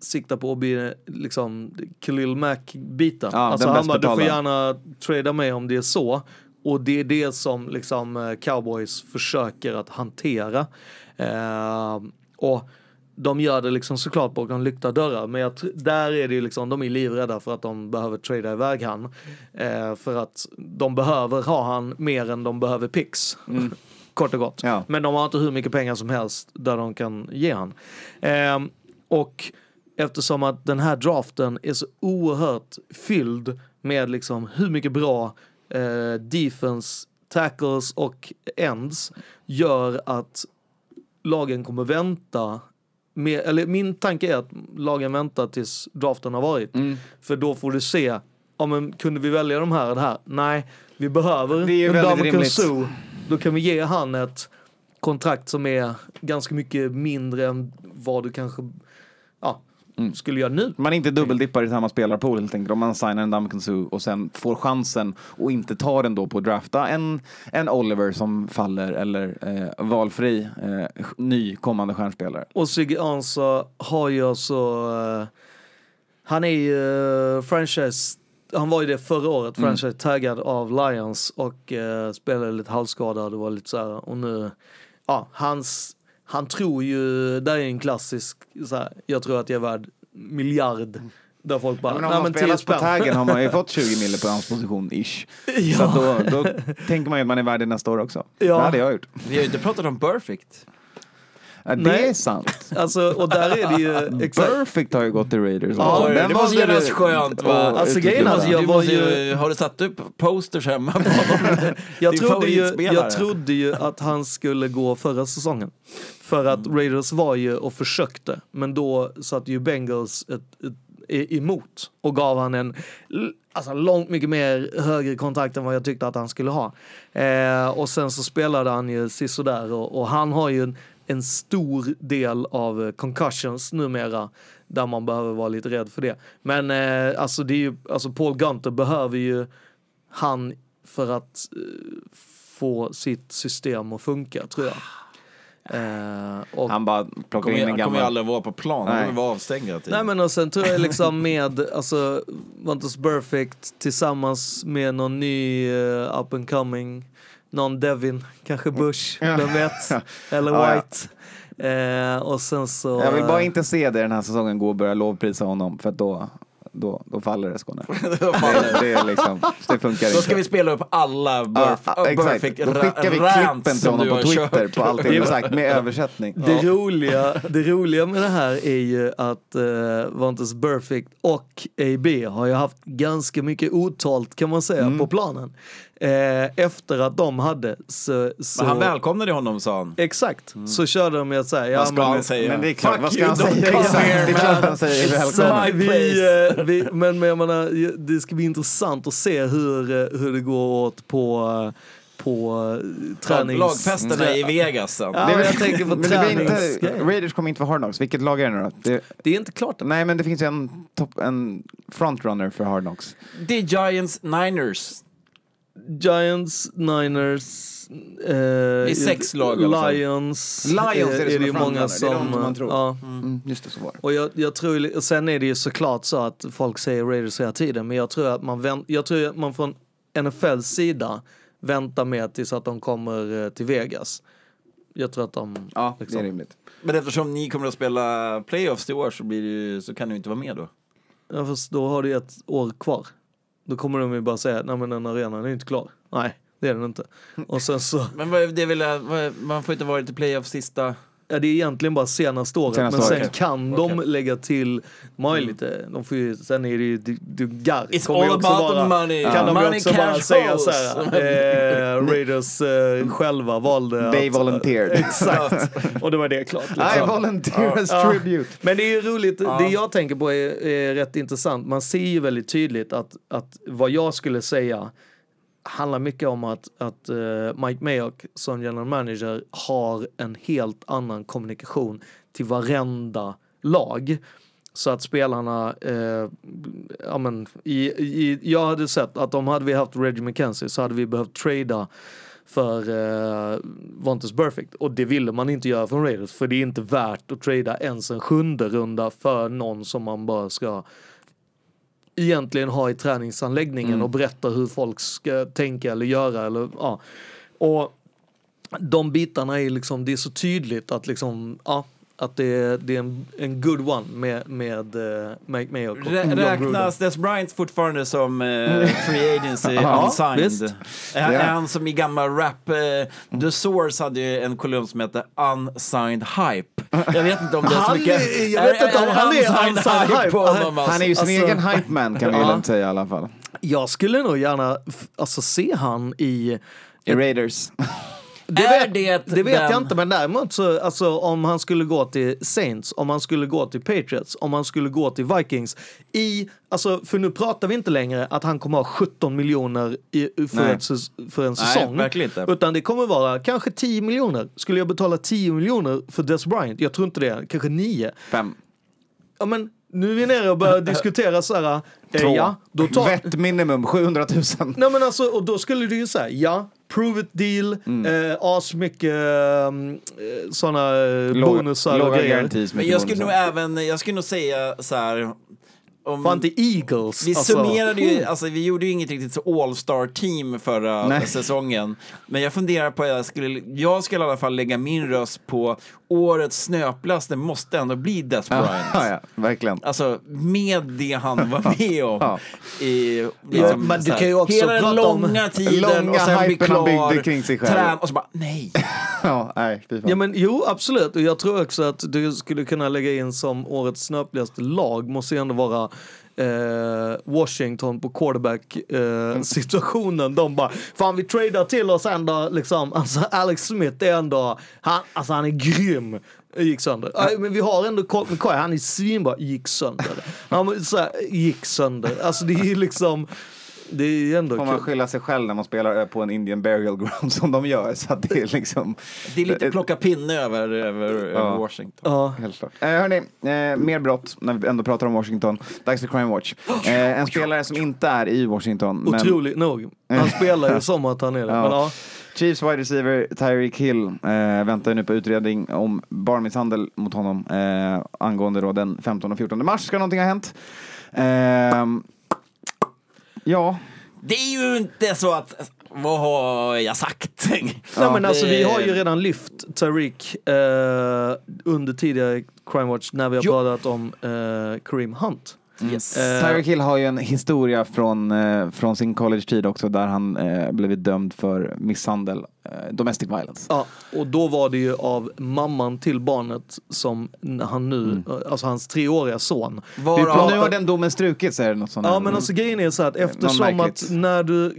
Speaker 3: siktar på att bli liksom Khalil mac biten Ja, alltså han bara, du får gärna trada mig om det är så. Och det är det som liksom eh, cowboys försöker att hantera. Eh, och de gör det liksom såklart bakom lyckta dörrar men där är det ju liksom, de är livrädda för att de behöver trada iväg han. Eh, för att de behöver ha han mer än de behöver pix. Mm kort och gott. Ja. Men de har inte hur mycket pengar som helst där de kan ge han. Eh, och eftersom att den här draften är så oerhört fylld med liksom hur mycket bra eh, defense, tackles och ends gör att lagen kommer vänta med, eller min tanke är att lagen väntar tills draften har varit. Mm. För då får du se, ja men kunde vi välja de här och det här? Nej, vi behöver en Damacon Zoo då kan vi ge han ett kontrakt som är ganska mycket mindre än vad du kanske ja, mm. skulle göra nu.
Speaker 2: Man är inte dubbeldippar i samma spelarpool helt enkelt. Om man signar en Duncan Sue och sen får chansen och inte tar den då på att drafta en, en Oliver som faller eller eh, valfri eh, ny kommande stjärnspelare.
Speaker 3: Och Sigge Ansa har ju alltså eh, han är ju eh, franchise han var ju det förra året, mm. franchise taggad av Lions och eh, spelade lite halvskadad och var lite så här, och nu, ja, hans, han tror ju, där är en klassisk så här, jag tror att jag är värd miljard. Där folk bara, ja, men
Speaker 2: om man men spelas på taggen har man ju fått 20 [laughs] mille på hans position, ish. Ja. Så då, då tänker man ju att man är värd det nästa år också. Ja. Det hade jag
Speaker 4: gjort. Vi
Speaker 2: har
Speaker 4: ju inte pratat om perfect.
Speaker 2: Nej, det är sant.
Speaker 3: Alltså, och där är det ju...
Speaker 2: [laughs] Exakt. Perfect har ju gått till Raiders. Ja,
Speaker 4: det måste kännas det... skönt va? Och, alltså grejen alltså, jag var ju... Har du satt upp posters hemma på [laughs] jag, trodde
Speaker 3: ju, jag trodde ju att han skulle gå förra säsongen. För att mm. Raiders var ju och försökte, men då satt ju Bengals ett, ett, emot och gav han en alltså, långt mycket mer högre kontakt än vad jag tyckte att han skulle ha. Eh, och sen så spelade han ju sisådär och, och han har ju en en stor del av eh, concussions numera där man behöver vara lite rädd för det. Men eh, alltså, det är ju, alltså Paul Gunter behöver ju han för att eh, få sitt system att funka tror jag.
Speaker 2: Eh, han bara plockar in en gammal... Han kommer ju
Speaker 4: aldrig vara på plan, han kommer vara avstängd
Speaker 3: hela tiden. Nej men och sen tror jag liksom [laughs] med, alltså, Vantos Perfect tillsammans med någon ny uh, up and coming någon Devin, kanske mm. Bush, vem vet, [laughs] eller White. Eh, och sen så...
Speaker 2: Jag vill bara eh, inte se det den här säsongen gå och börja lovprisa honom för då, då, då faller det Skåne. [laughs] det, det, är liksom, det funkar
Speaker 4: inte. Då ska vi spela upp alla burf, ah, ah, perfect Då skickar
Speaker 2: vi klippen till honom på Twitter på allting du sagt med [laughs] översättning.
Speaker 3: Det, roliga, det roliga med det här är ju att eh, Vantes Perfect och AB har ju haft ganska mycket otalt kan man säga mm. på planen. Eh, efter att de hade så,
Speaker 4: så... Men han välkomnade honom sa han.
Speaker 3: Exakt, mm. så körde de med att säga... Ja,
Speaker 4: vad ska men,
Speaker 3: han säga? Men det är
Speaker 4: klart, Fuck vad ska you, han
Speaker 3: säga?
Speaker 2: Exakt, det är klart han säger välkommen.
Speaker 3: Vi, eh, vi, men, men jag menar, det ska bli intressant att se hur, eh, hur det går åt på eh, på eh, tränings... Lagfesterna
Speaker 4: i mm. Vegas sen.
Speaker 3: Ja, men jag tänker på tränings...
Speaker 2: Inte, Raiders kommer inte vara Hardnox. Vilket lag är det nu då? Det,
Speaker 3: det, är inte klart.
Speaker 2: Nej, men det finns ju en, top, en frontrunner för Hardnox.
Speaker 4: Det är Giants Niners.
Speaker 3: Giants, Niners,
Speaker 4: eh, det är
Speaker 3: sex lag Lions. Lions är
Speaker 2: det, eh, är
Speaker 3: det många som, det är de man
Speaker 2: tror. Ja. Mm. mm, just det, så var
Speaker 3: Och jag, jag tror, sen är det ju såklart så att folk säger Raiders hela tiden, men jag tror att man, vänt, jag tror att man från NFLs sida väntar med tills att de kommer eh, till Vegas. Jag tror att de...
Speaker 2: Ja, liksom. det är liksom- rimligt. Men eftersom ni kommer att spela playoffs i år så, blir det, så kan du inte vara med då?
Speaker 3: Ja, fast då har du ett år kvar. Då kommer de ju bara säga, nej men den arenan är ju inte klar. Nej, det är den inte. Och sen så...
Speaker 4: men det vill jag, man får inte vara i playoff sista...
Speaker 3: Ja, det är egentligen bara senaste året, senaste men året. sen kan okay. de lägga till, man mm. lite, de får ju, sen är det ju, du, du It's
Speaker 4: all about vara, the money. Kan uh. de money också bara rolls. säga så här,
Speaker 3: eh, Raiders eh, själva valde
Speaker 2: They
Speaker 4: att, volunteered. [laughs]
Speaker 3: Exakt, och då var det klart.
Speaker 4: Liksom. I
Speaker 2: volunteer as uh. tribute.
Speaker 3: Men det är ju roligt, uh. det jag tänker på är, är rätt intressant, man ser ju väldigt tydligt att, att vad jag skulle säga handlar mycket om att, att uh, Mike Mayock som general manager har en helt annan kommunikation till varenda lag. Så att spelarna, eh, ja men, i, i, jag hade sett att om hade vi haft Reggie McKenzie så hade vi behövt trada för eh, Vontes Perfect. Och det ville man inte göra från Raiders för det är inte värt att trada ens en sjunde runda för någon som man bara ska egentligen ha i träningsanläggningen mm. och berätta hur folk ska tänka eller göra. Eller, ja. Och de bitarna är liksom, det är så tydligt att liksom, ja, att det är, det är en, en good one med, med uh, Make Mayo. Rä mm.
Speaker 4: räknas Des Bryant fortfarande som uh, [laughs] free agency unsigned? Ja, är, yeah. han som i gammal rap, uh, The mm. Source hade ju en kolumn som hette Unsigned Hype. Jag vet inte om det är så mycket...
Speaker 2: Är, jag vet inte om han är unsigned, unsigned hype. hype honom, alltså. Han är ju sin alltså, egen hype man kan vi ja. säga i alla fall.
Speaker 3: Jag skulle nog gärna alltså, se han
Speaker 4: i...
Speaker 3: I
Speaker 4: Raiders. [laughs]
Speaker 3: Det vet, det, det vet den... jag inte, men däremot så, alltså, om han skulle gå till Saints, om han skulle gå till Patriots, om han skulle gå till Vikings. I, alltså, för nu pratar vi inte längre att han kommer ha 17 miljoner i, för, ett, för, en säsong. Nej, utan det kommer vara kanske 10 miljoner. Skulle jag betala 10 miljoner för Des Bryant? Jag tror inte det, kanske 9.
Speaker 2: 5.
Speaker 3: Ja, men nu är vi nere och börjar diskutera så här. Eh, Två. Ja, då
Speaker 2: tar... Vett minimum 700 000.
Speaker 3: Nej men alltså, och då skulle du ju säga, ja, Prove it deal, mm. eh, asmycket ehm, eh, sådana eh, bonusar
Speaker 2: Låga och grejer.
Speaker 4: Men jag skulle nog även, jag skulle nog säga så här
Speaker 3: om... Fan inte Eagles.
Speaker 4: Vi alltså. summerade ju, alltså vi gjorde ju inget riktigt så all-star team förra Nej. säsongen. Men jag funderar på, jag skulle, jag skulle i alla fall lägga min röst på årets snöplast, det måste ändå bli Death Bryant. Ja, [laughs] ja,
Speaker 2: verkligen.
Speaker 4: Alltså med det han var [laughs] med om.
Speaker 3: ja.
Speaker 4: I,
Speaker 3: liksom, men du kan ju också hela den
Speaker 4: långa tiden
Speaker 2: långa och sen
Speaker 4: bli klar,
Speaker 2: byggde
Speaker 4: kring sig själv. Trän, och så bara nej. [laughs]
Speaker 2: ja, nej
Speaker 3: ja, men jo absolut och jag tror också att du skulle kunna lägga in som årets snöpligaste lag måste ju ändå vara eh, Washington på quarterback-situationen. Eh, mm. de bara, fan vi tradar till oss ändå liksom, alltså Alex Smith är ändå, han, alltså han är grym. Gick sönder. Aj, men vi har ändå McCoy, han är svinbra. Gick sönder. Han, så här, gick sönder. Alltså det är ju liksom, det är ju ändå
Speaker 2: Får man skylla sig själv när man spelar eh, på en Indian burial ground som de gör. [laughs] Så att det är liksom...
Speaker 4: Det är lite eh, plocka pinne över, över, ja. över Washington.
Speaker 2: Ja, helt klart. Eh, hörni, eh, mer brott när vi ändå pratar om Washington. Dags för Crime Watch. [gasps] Eh, en spelare som inte är i Washington.
Speaker 3: Otroligt men... nog. Han spelar ju som att han är det. Ja. Men, ja.
Speaker 2: Chiefs wide receiver Tyreek Hill eh, väntar nu på utredning om barnmisshandel mot honom eh, angående då den 15 och 14 mars ska någonting ha hänt. Eh, Ja.
Speaker 4: Det är ju inte så att vad har jag sagt?
Speaker 3: Nej, men alltså, vi har ju redan lyft Tariq eh, under tidigare Crime Watch när vi har jo. pratat om eh, Kareem Hunt.
Speaker 2: Yes. Uh, eh, Tyreek Hill har ju en historia från, uh, från sin college-tid också där han uh, blivit dömd för misshandel, uh, domestic violence.
Speaker 3: Ja, och då var det ju av mamman till barnet som han nu, mm. alltså hans treåriga son. Var, pratar...
Speaker 2: Nu har den domen strukits är det något sånt?
Speaker 3: Ja, men alltså grejen är så här att mm. eftersom att när du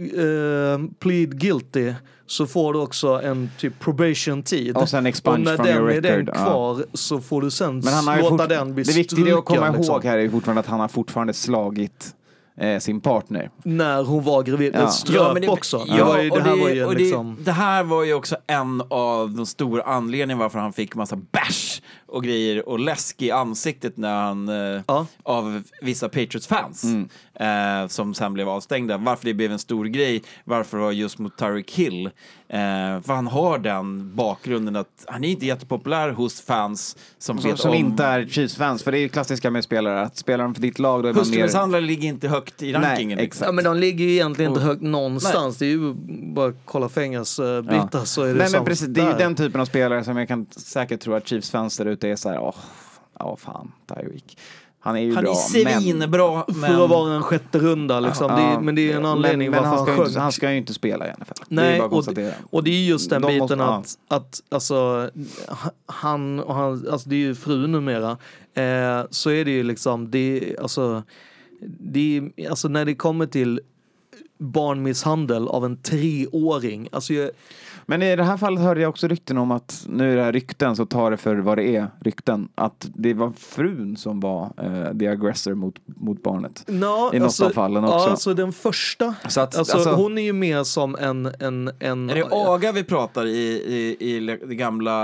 Speaker 3: plead guilty så får du också en typ probation-tid.
Speaker 2: Och sen expunge from your record. Och
Speaker 3: när den är den kvar ja. så får du sen låta den
Speaker 2: bli struken. Det viktiga att komma ihåg liksom. här är fortfarande att han har fortfarande slagit eh, sin partner.
Speaker 3: När hon var gravid,
Speaker 4: ja.
Speaker 3: ströp
Speaker 4: ja,
Speaker 3: också.
Speaker 4: Ja, det, det, här var ju liksom... det, det här var ju också en av de stora anledningarna varför han fick massa bärs och grejer och läsk i ansiktet när han, eh, ja. av vissa Patriots-fans mm. eh, som sen blev avstängda. Varför det blev en stor grej, varför det var just mot Tyreek Hill Eh, för han har den bakgrunden att han är inte jättepopulär hos fans som,
Speaker 2: som, som
Speaker 4: om...
Speaker 2: inte är Chiefs-fans, för det är ju klassiska med spelare, att spelar de för ditt lag
Speaker 4: då är man mer... ligger inte högt i rankingen. Nej, liksom.
Speaker 3: exakt. Ja, men de ligger ju egentligen inte högt någonstans, Nej. det är ju bara att kolla fängelse-bitar eh, ja. så är det Nej, men
Speaker 2: precis, Det är ju den typen av spelare som jag kan säkert tro att Chiefs-fans där ute är såhär, åh, oh, oh, fan,
Speaker 4: Tyreek.
Speaker 2: Han är ju han bra.
Speaker 4: Han är svinbra.
Speaker 3: Men... För att vara en sjätte runda liksom. Ja, det är, men det är en anledning
Speaker 2: men, men varför han, han ska, inte, han ska ju inte spela i NFL.
Speaker 3: Nej, och, det, och det är just den De biten måste, att, ja. att alltså, han och han, alltså det är ju fru numera. Eh, så är det ju liksom, det, alltså, det, alltså när det kommer till barnmisshandel av en treåring. Alltså jag,
Speaker 2: men i det här fallet hörde jag också rykten om att, nu är det här rykten så ta det för vad det är, rykten, att det var frun som var uh, the aggressor mot, mot barnet. No, I något alltså, av fallen också.
Speaker 3: Ja, alltså den första. Så att, alltså, alltså, hon är ju med som en... en, en
Speaker 4: är det aga vi pratar i, i, i det gamla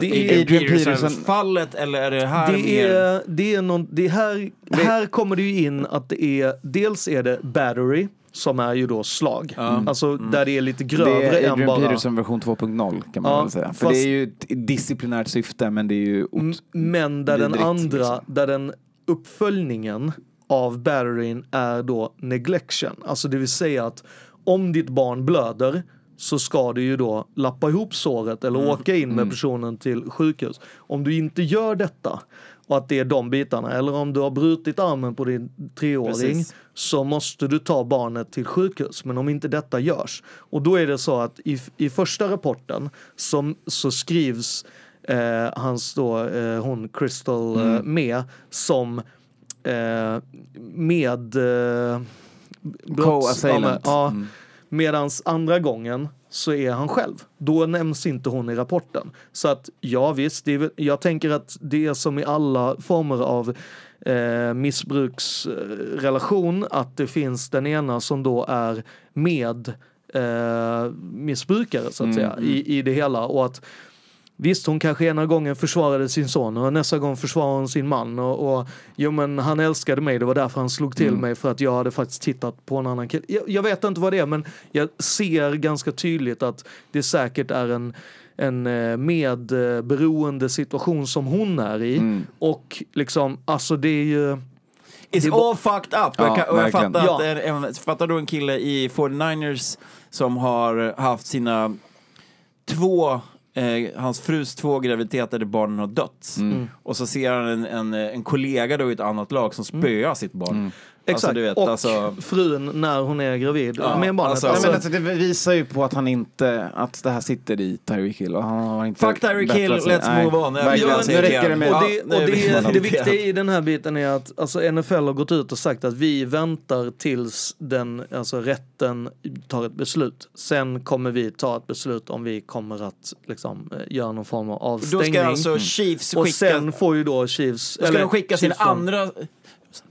Speaker 4: det Adrian Peterson-fallet eller är det här
Speaker 3: det
Speaker 4: mer? Är,
Speaker 3: det är någon, det här, det, här kommer det ju in att det är, dels är det battery som är ju då slag. Mm. Alltså mm. där det är lite grövre än bara... Det är Adrian
Speaker 2: Peterson version 2.0 kan man ja, väl säga. För det är ju ett disciplinärt syfte men det är ju...
Speaker 3: Men där den andra, liksom. där den uppföljningen av batterin är då neglection. Alltså det vill säga att om ditt barn blöder så ska du ju då lappa ihop såret eller mm. åka in med mm. personen till sjukhus. Om du inte gör detta och att det är de bitarna. Eller om du har brutit armen på din treåring Precis. så måste du ta barnet till sjukhus. Men om inte detta görs. Och då är det så att i, i första rapporten som, så skrivs eh, hans då, eh, hon Crystal eh, mm. eh, med som eh, med... Eh, Co-assailant. Ja, mm. Medans andra gången så är han själv. Då nämns inte hon i rapporten. Så att ja visst, är, jag tänker att det är som i alla former av eh, missbruksrelation att det finns den ena som då är med eh, missbrukare så att mm. säga mm. i, i det hela och att Visst, hon kanske ena gången försvarade sin son och nästa gång försvarade hon sin man. Och, och jo, men han älskade mig, det var därför han slog till mm. mig för att jag hade faktiskt tittat på en annan kille. Jag, jag, vet inte vad det är, men jag ser ganska tydligt att det säkert är en, en eh, medberoende situation som hon är i. Mm. Och liksom, alltså det är ju...
Speaker 4: It's all fucked up! Ja, jag, och jag fattar, ja. att, en, en, fattar då en kille i 49ers som har haft sina två eh, hans frus två graviditeter där barnen har dött. Mm. Och så ser han en, en, en kollega då i ett annat lag som spöar sitt barn. Mm.
Speaker 3: Alltså, Exakt, alltså, vet, och alltså... frun när hon är gravid ja, med barnet.
Speaker 2: Alltså, alltså... Men, det visar ju på att han inte, att det här sitter i Tyreek Hill. Och han
Speaker 4: har inte Fuck Tyreek Hill, let's nej, move on.
Speaker 3: Nej, ja, nu räcker det med... Och det, och det, det, det viktiga i den här biten är att alltså, NFL har gått ut och sagt att vi väntar tills den, alltså, rätten tar ett beslut. Sen kommer vi ta ett beslut om vi kommer att liksom, eh, göra någon form av avstängning. Då
Speaker 4: ska
Speaker 3: alltså
Speaker 4: Chiefs skicka... Och sen får ju då Chiefs... Då ska eller, de skicka sin andra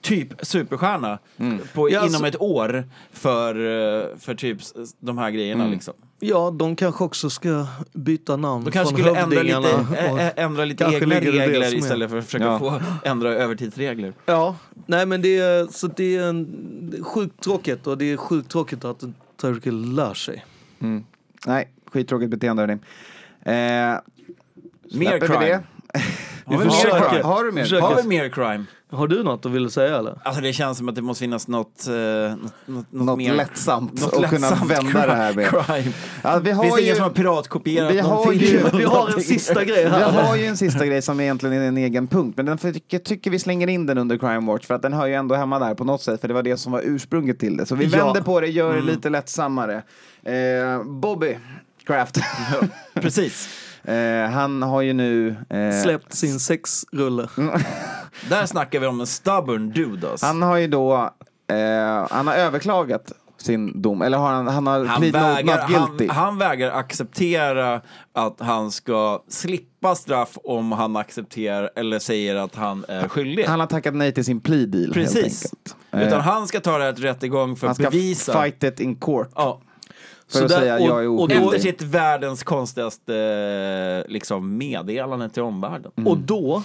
Speaker 4: typ superstjärna mm. på, ja, inom alltså, ett år för, eh, för typ de här grejerna. Mm. Liksom.
Speaker 3: Ja, de kanske också ska byta namn De kanske skulle
Speaker 4: ändra lite, ä, [laughs] ändra lite egna regler istället för att försöka ja. få ändra övertidsregler.
Speaker 3: Ja, nej men det är, så det är en, sjukt tråkigt och det är sjukt tråkigt att Tyreek lär sig.
Speaker 2: Mm. Nej, skittråkigt beteende hörni. Eh,
Speaker 4: mer crime. [laughs] Vi har, vi har, har, du mer? Har vi mer crime?
Speaker 3: Har du något du vill säga eller?
Speaker 4: Alltså det känns som att det måste finnas något, eh, något, något, något mer,
Speaker 2: lättsamt något att lättsamt kunna vända crime, det här med. [laughs] Crime.
Speaker 4: Alltså, vi har Finns ju, ingen som har piratkopierat vi har, ju, [laughs] [laughs] vi har en sista
Speaker 2: grej här. Vi har ju en sista grej som egentligen är en egen punkt, men den jag tycker vi slänger in den under Crime Watch för att den hör ju ändå hemma där på något sätt, för det var det som var ursprunget till det. Så vi ja. vänder på det, gör det mm. lite lättsammare. Eh, Bobby Craft.
Speaker 4: Precis.
Speaker 2: Eh, han har ju nu...
Speaker 3: Eh, Släppt sin sexrulle.
Speaker 4: [laughs] Där snackar vi om en stubborn dude alltså.
Speaker 2: Han har ju då... Eh, han har överklagat sin dom, eller har han, han har han vägrar, not guilty.
Speaker 4: Han, han, vägrar acceptera att han ska slippa straff om han accepterar eller säger att han är skyldig.
Speaker 2: Han har tackat nej till sin plea deal Precis. helt enkelt.
Speaker 4: Eh, Utan han ska ta det här till rättegång för att bevisa.
Speaker 2: Han ska fight it in court. Ja. För så att där, säga och, jag är okunnig. Efter
Speaker 4: sitt världens konstigaste eh, liksom, meddelande till omvärlden.
Speaker 3: Mm. Och då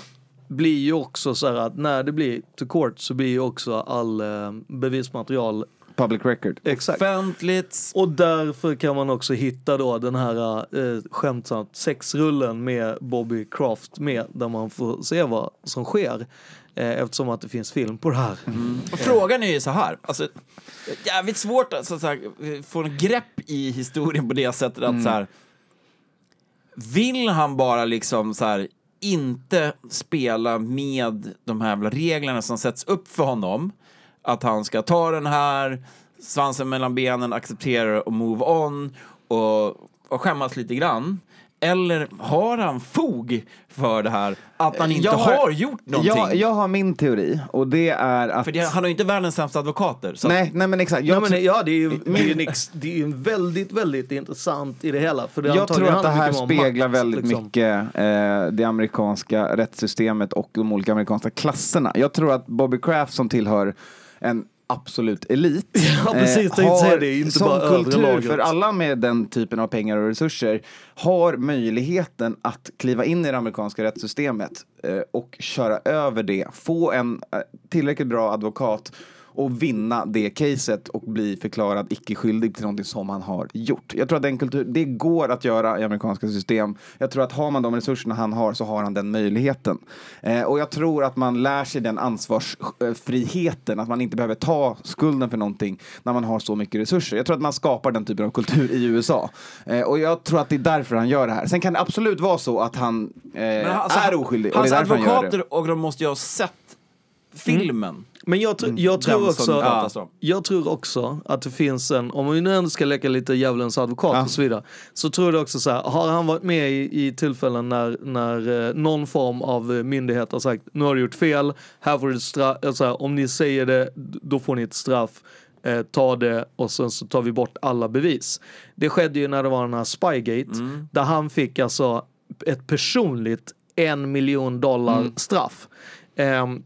Speaker 3: blir ju också så här att när det blir to court så blir ju också all eh, bevismaterial
Speaker 2: Public record.
Speaker 3: Exakt. Offentligt. Och därför kan man också hitta då den här eh, skämtsamt sexrullen med Bobby Craft med där man får se vad som sker eh, eftersom att det finns film på det här. Mm.
Speaker 4: Och frågan är ju så här, alltså, jävligt svårt att, så att få en grepp i historien på det sättet att mm. så här, vill han bara liksom så här, inte spela med de här reglerna som sätts upp för honom att han ska ta den här, svansen mellan benen, acceptera och move on och, och skämmas lite grann. Eller har han fog för det här? Att han eh, inte har, har, gjort någonting? Jag,
Speaker 2: jag har min teori och det är att...
Speaker 4: För det, han har ju inte världens sämsta advokater. Så...
Speaker 2: Nej, nej men exakt.
Speaker 3: Jag... Nej, men, ja, det är ju min... Mm. det är ju väldigt, väldigt intressant i det hela.
Speaker 2: För
Speaker 3: det
Speaker 2: jag tror att det här speglar makt, väldigt liksom. mycket eh, det amerikanska rättssystemet och de olika amerikanska klasserna. Jag tror att Bobby Craft som tillhör en absolut elit. [laughs]
Speaker 3: Ja, precis, eh, har, det, inte som bara
Speaker 2: kultur, för alla med den typen av pengar och resurser, har möjligheten att kliva in i det amerikanska rättssystemet eh, och köra över det, få en eh, tillräckligt bra advokat och vinna det caset och bli förklarad icke skyldig till någonting som han har gjort. Jag tror att den kultur, det går att göra i amerikanska system. Jag tror att har man de resurserna han har så har han den möjligheten. Eh, och jag tror att man lär sig den ansvarsfriheten, att man inte behöver ta skulden för någonting när man har så mycket resurser. Jag tror att man skapar den typen av kultur i USA. Eh, och jag tror att det är därför han gör det här. Sen kan det absolut vara så att han, eh, han alltså, är oskyldig.
Speaker 4: Hans och det är advokater han gör det. och de måste ju ha sett filmen. Mm.
Speaker 3: Men jag, tr mm. jag tror också, ja, jag tror också att det finns en, om vi nu ändå ska leka lite djävulens advokat ja. och så vidare, så tror jag också så här, har han varit med i, i tillfällen när, när eh, någon form av eh, myndighet har sagt nu har du gjort fel, här får du ett straff, alltså, om ni säger det då får ni ett straff, eh, ta det och sen så tar vi bort alla bevis. Det skedde ju när det var den här Spygate, mm. där han fick alltså ett personligt en miljon dollar mm. straff. Um,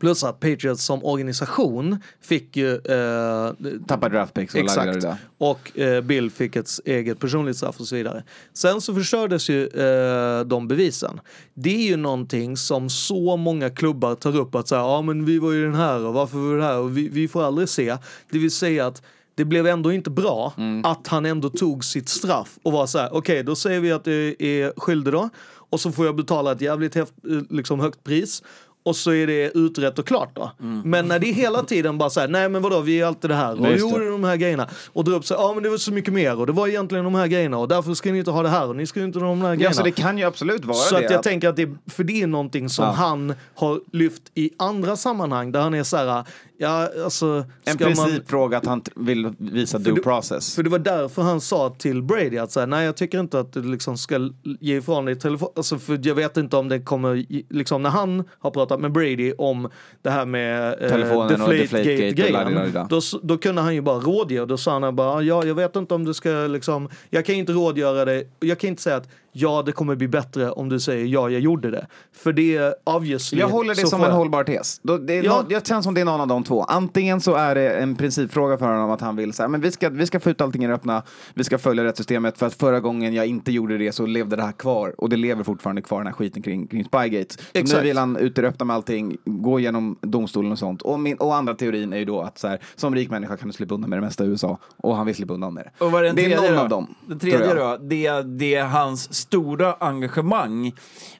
Speaker 3: Plus att Patriots som organisation fick ju... Eh,
Speaker 2: Tappade draftpicks och Exakt. Det
Speaker 3: och eh, Bill fick ett eget personligt straff och så vidare. Sen så förstördes ju eh, de bevisen. Det är ju någonting som så många klubbar tar upp att säga, ja ah, men vi var ju den här och varför var vi den här och vi, vi får aldrig se. Det vill säga att det blev ändå inte bra mm. att han ändå tog sitt straff och var så här, okej okay, då säger vi att det är skyldig då och så får jag betala ett jävligt heft, eh, liksom, högt pris och så är det utrett och klart då. Mm. Men när det är hela tiden bara såhär, nej men vadå vi är alltid det här och gjorde de här grejerna. Och drar upp såhär, ja ah, men det var så mycket mer och det var egentligen de här grejerna och därför ska ni inte ha det här och ni ska inte ha de här grejerna. Ja så
Speaker 4: det kan ju absolut vara så
Speaker 3: det. Så att jag att... tänker att det, för det är någonting som ja. han har lyft i andra sammanhang där han är såhär, Ja, alltså,
Speaker 2: en principfråga man... att han vill visa due process.
Speaker 3: För det var därför han sa till Brady att så nej jag tycker inte att du liksom ska ge ifrån dig telefon. Alltså, för jag vet inte om det kommer, liksom när han har pratat med Brady om det här med eh, Telefonen och deflate gate grejen Då, då kunde han ju bara rådgöra. Då sa han bara, ja jag vet inte om du ska liksom, jag kan inte rådgöra dig. Jag kan inte säga att ja det kommer bli bättre om du säger ja jag gjorde det. För det är obviously.
Speaker 2: Jag håller det som en hållbar tes. det, ja. no, jag känner som det är någon av de två. Antingen så är det en principfråga för honom att han vill så här, men vi ska, vi ska få ut allting i det öppna, vi ska följa rättssystemet för att förra gången jag inte gjorde det så levde det här kvar och det lever fortfarande kvar den här skiten kring, kring Spygate. Exakt. nu vill han ut i öppna med allting, gå igenom domstolen och sånt. Och, min, och andra teorin är ju då att så här, som rik människa kan du slippa undan med det mesta i USA och han vill slippa undan med det.
Speaker 4: Och vad är
Speaker 2: den
Speaker 4: det är någon då? av dem. Den tredje då, det, det är hans stora engagemang.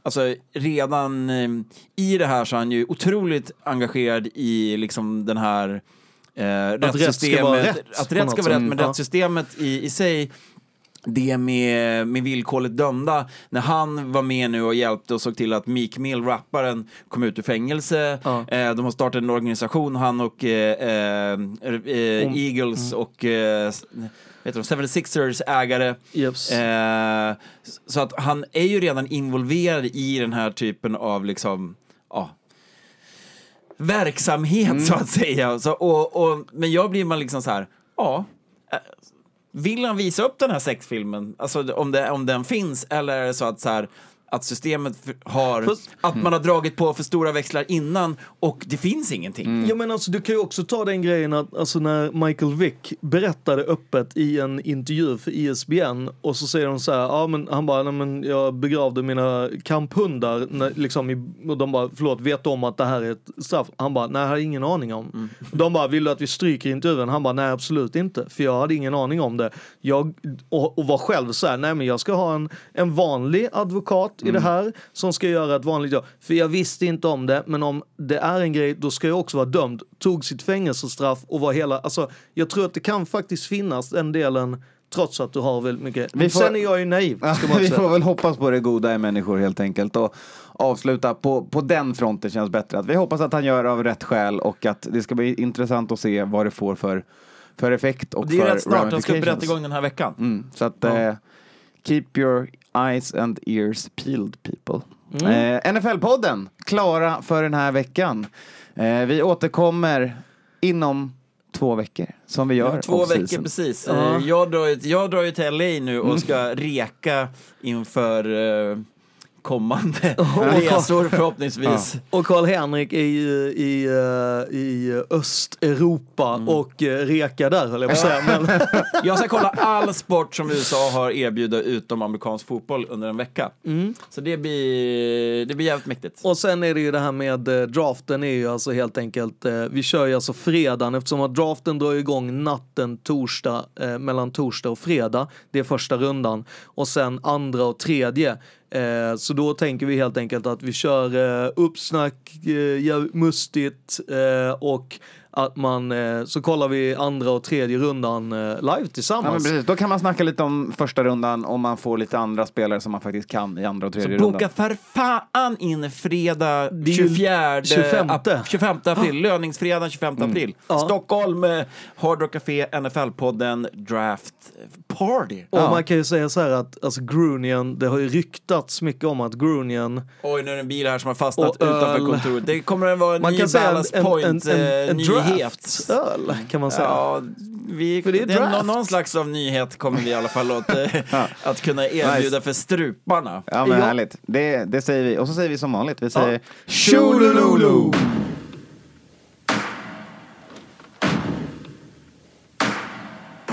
Speaker 4: Alltså redan eh, i det här så är han ju otroligt engagerad i liksom den här eh, att rättssystemet. Rätt rätt, att rätt ska vara rätt, men mm, ja. rättssystemet i, i sig det med, med villkorligt dömda, när han var med nu och hjälpte och såg till att Meek Mill, rapparen, kom ut ur fängelse. Ja. Eh, de har startat en organisation, han och eh, eh, eh Eagles mm. och eh, vet du, 76ers ägare. Yes. Eh, så att han är ju redan involverad i den här typen av liksom, ja, verksamhet mm. så att säga. Så, och, och, men jag blir man liksom så här, ja. Eh, vill han visa upp den här sexfilmen, alltså om, det, om den finns, eller är det så att så här, att systemet har, Fast, att man har dragit på för stora växlar innan och det finns ingenting. Mm.
Speaker 3: Ja men alltså du kan ju också ta den grejen att alltså när Michael Vick berättade öppet i en intervju för ISBN e och så säger de så här, ja men han bara, nej men jag begravde mina kamphundar när, liksom i, och de bara, förlåt vet du om att det här är ett straff? Han bara, nej jag hade ingen aning om. Mm. De bara, vill du att vi stryker intervjun? Han bara, nej absolut inte, för jag hade ingen aning om det. Jag, och, och var själv så här, nej men jag ska ha en, en vanlig advokat mm. i det mm. här som ska göra ett vanligt jobb. För jag visste inte om det, men om det är en grej, då ska jag också vara dömd. Tog sitt fängelsestraff och var hela, alltså jag tror att det kan faktiskt finnas den delen trots att du har väldigt mycket. Men får, sen är jag ju naiv.
Speaker 2: Ja, vi får väl hoppas på det goda i människor helt enkelt och avsluta på, på den fronten känns bättre. Att vi hoppas att han gör av rätt skäl och att det ska bli intressant att se vad det får för, för effekt och för Det är för rätt snart, de ska upp
Speaker 4: rättegång den här veckan.
Speaker 2: Mm, så att ja. eh, keep your Eyes and Ears Peeled People. Mm. Eh, NFL-podden, klara för den här veckan. Eh, vi återkommer inom två veckor som vi gör.
Speaker 4: Två veckor precis. Uh -huh. Eh, jag, drar, jag drar ju till LA nu och mm. ska reka inför eh, kommande [laughs] resor förhoppningsvis. Ja.
Speaker 3: Och Karl-Henrik är ju i, eh, i Östeuropa mm. och eh, rekar där höll jag på att säga. Men...
Speaker 4: [laughs] jag ska kolla [laughs] all sport som USA har erbjudit utom amerikansk fotboll under en vecka. Mm. Så det blir, det blir jävligt mäktigt.
Speaker 3: Och sen är det ju det här med eh, draften är ju alltså helt enkelt, vi kör ju alltså fredagen eftersom att draften drar igång natten torsdag, mellan torsdag och fredag. Det är första rundan. Och sen andra och tredje Eh, så då tänker vi helt enkelt att vi kör eh, uppsnack, eh, mustigt eh, och att man, eh, så kollar vi andra och tredje rundan eh, live tillsammans.
Speaker 2: Ja, precis. Då kan man snacka lite om första rundan om man får lite andra spelare som man faktiskt kan i andra och tredje
Speaker 4: rundan. Så boka för fan in fredag 24,
Speaker 3: 25. Ap
Speaker 4: 25 april, ah. löningsfredagen 25 mm. april. Ja. Stockholm, Hard Rock Café, NFL-podden, Draft party!
Speaker 3: Och ja. man kan ju säga så här att alltså Grunion, det har ju ryktats mycket om att Grunion...
Speaker 4: Oj, nu är
Speaker 3: det
Speaker 4: en bil här som har fastnat utanför kontoret. Det kommer att vara en man ny kan Dallas Point-nyhet. En, en, eh,
Speaker 3: öl kan man säga. Ja,
Speaker 4: vi, för det är det, någon, någon, slags av nyhet kommer vi i alla fall att, [laughs] eh, att kunna erbjuda nice. för struparna.
Speaker 2: Ja, men ja. härligt. Det, det säger vi. Och så säger vi som vanligt, vi säger ja.
Speaker 5: Tjolololo!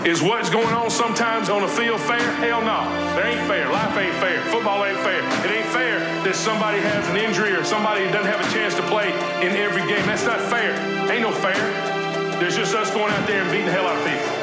Speaker 5: Is what's going on sometimes on the field fair? Hell no. There ain't fair. Life ain't fair. Football ain't fair. It ain't fair that somebody has an injury or somebody doesn't have a chance to play in every game. That's not fair. Ain't no fair. There's just us going out there and beating the hell out of people.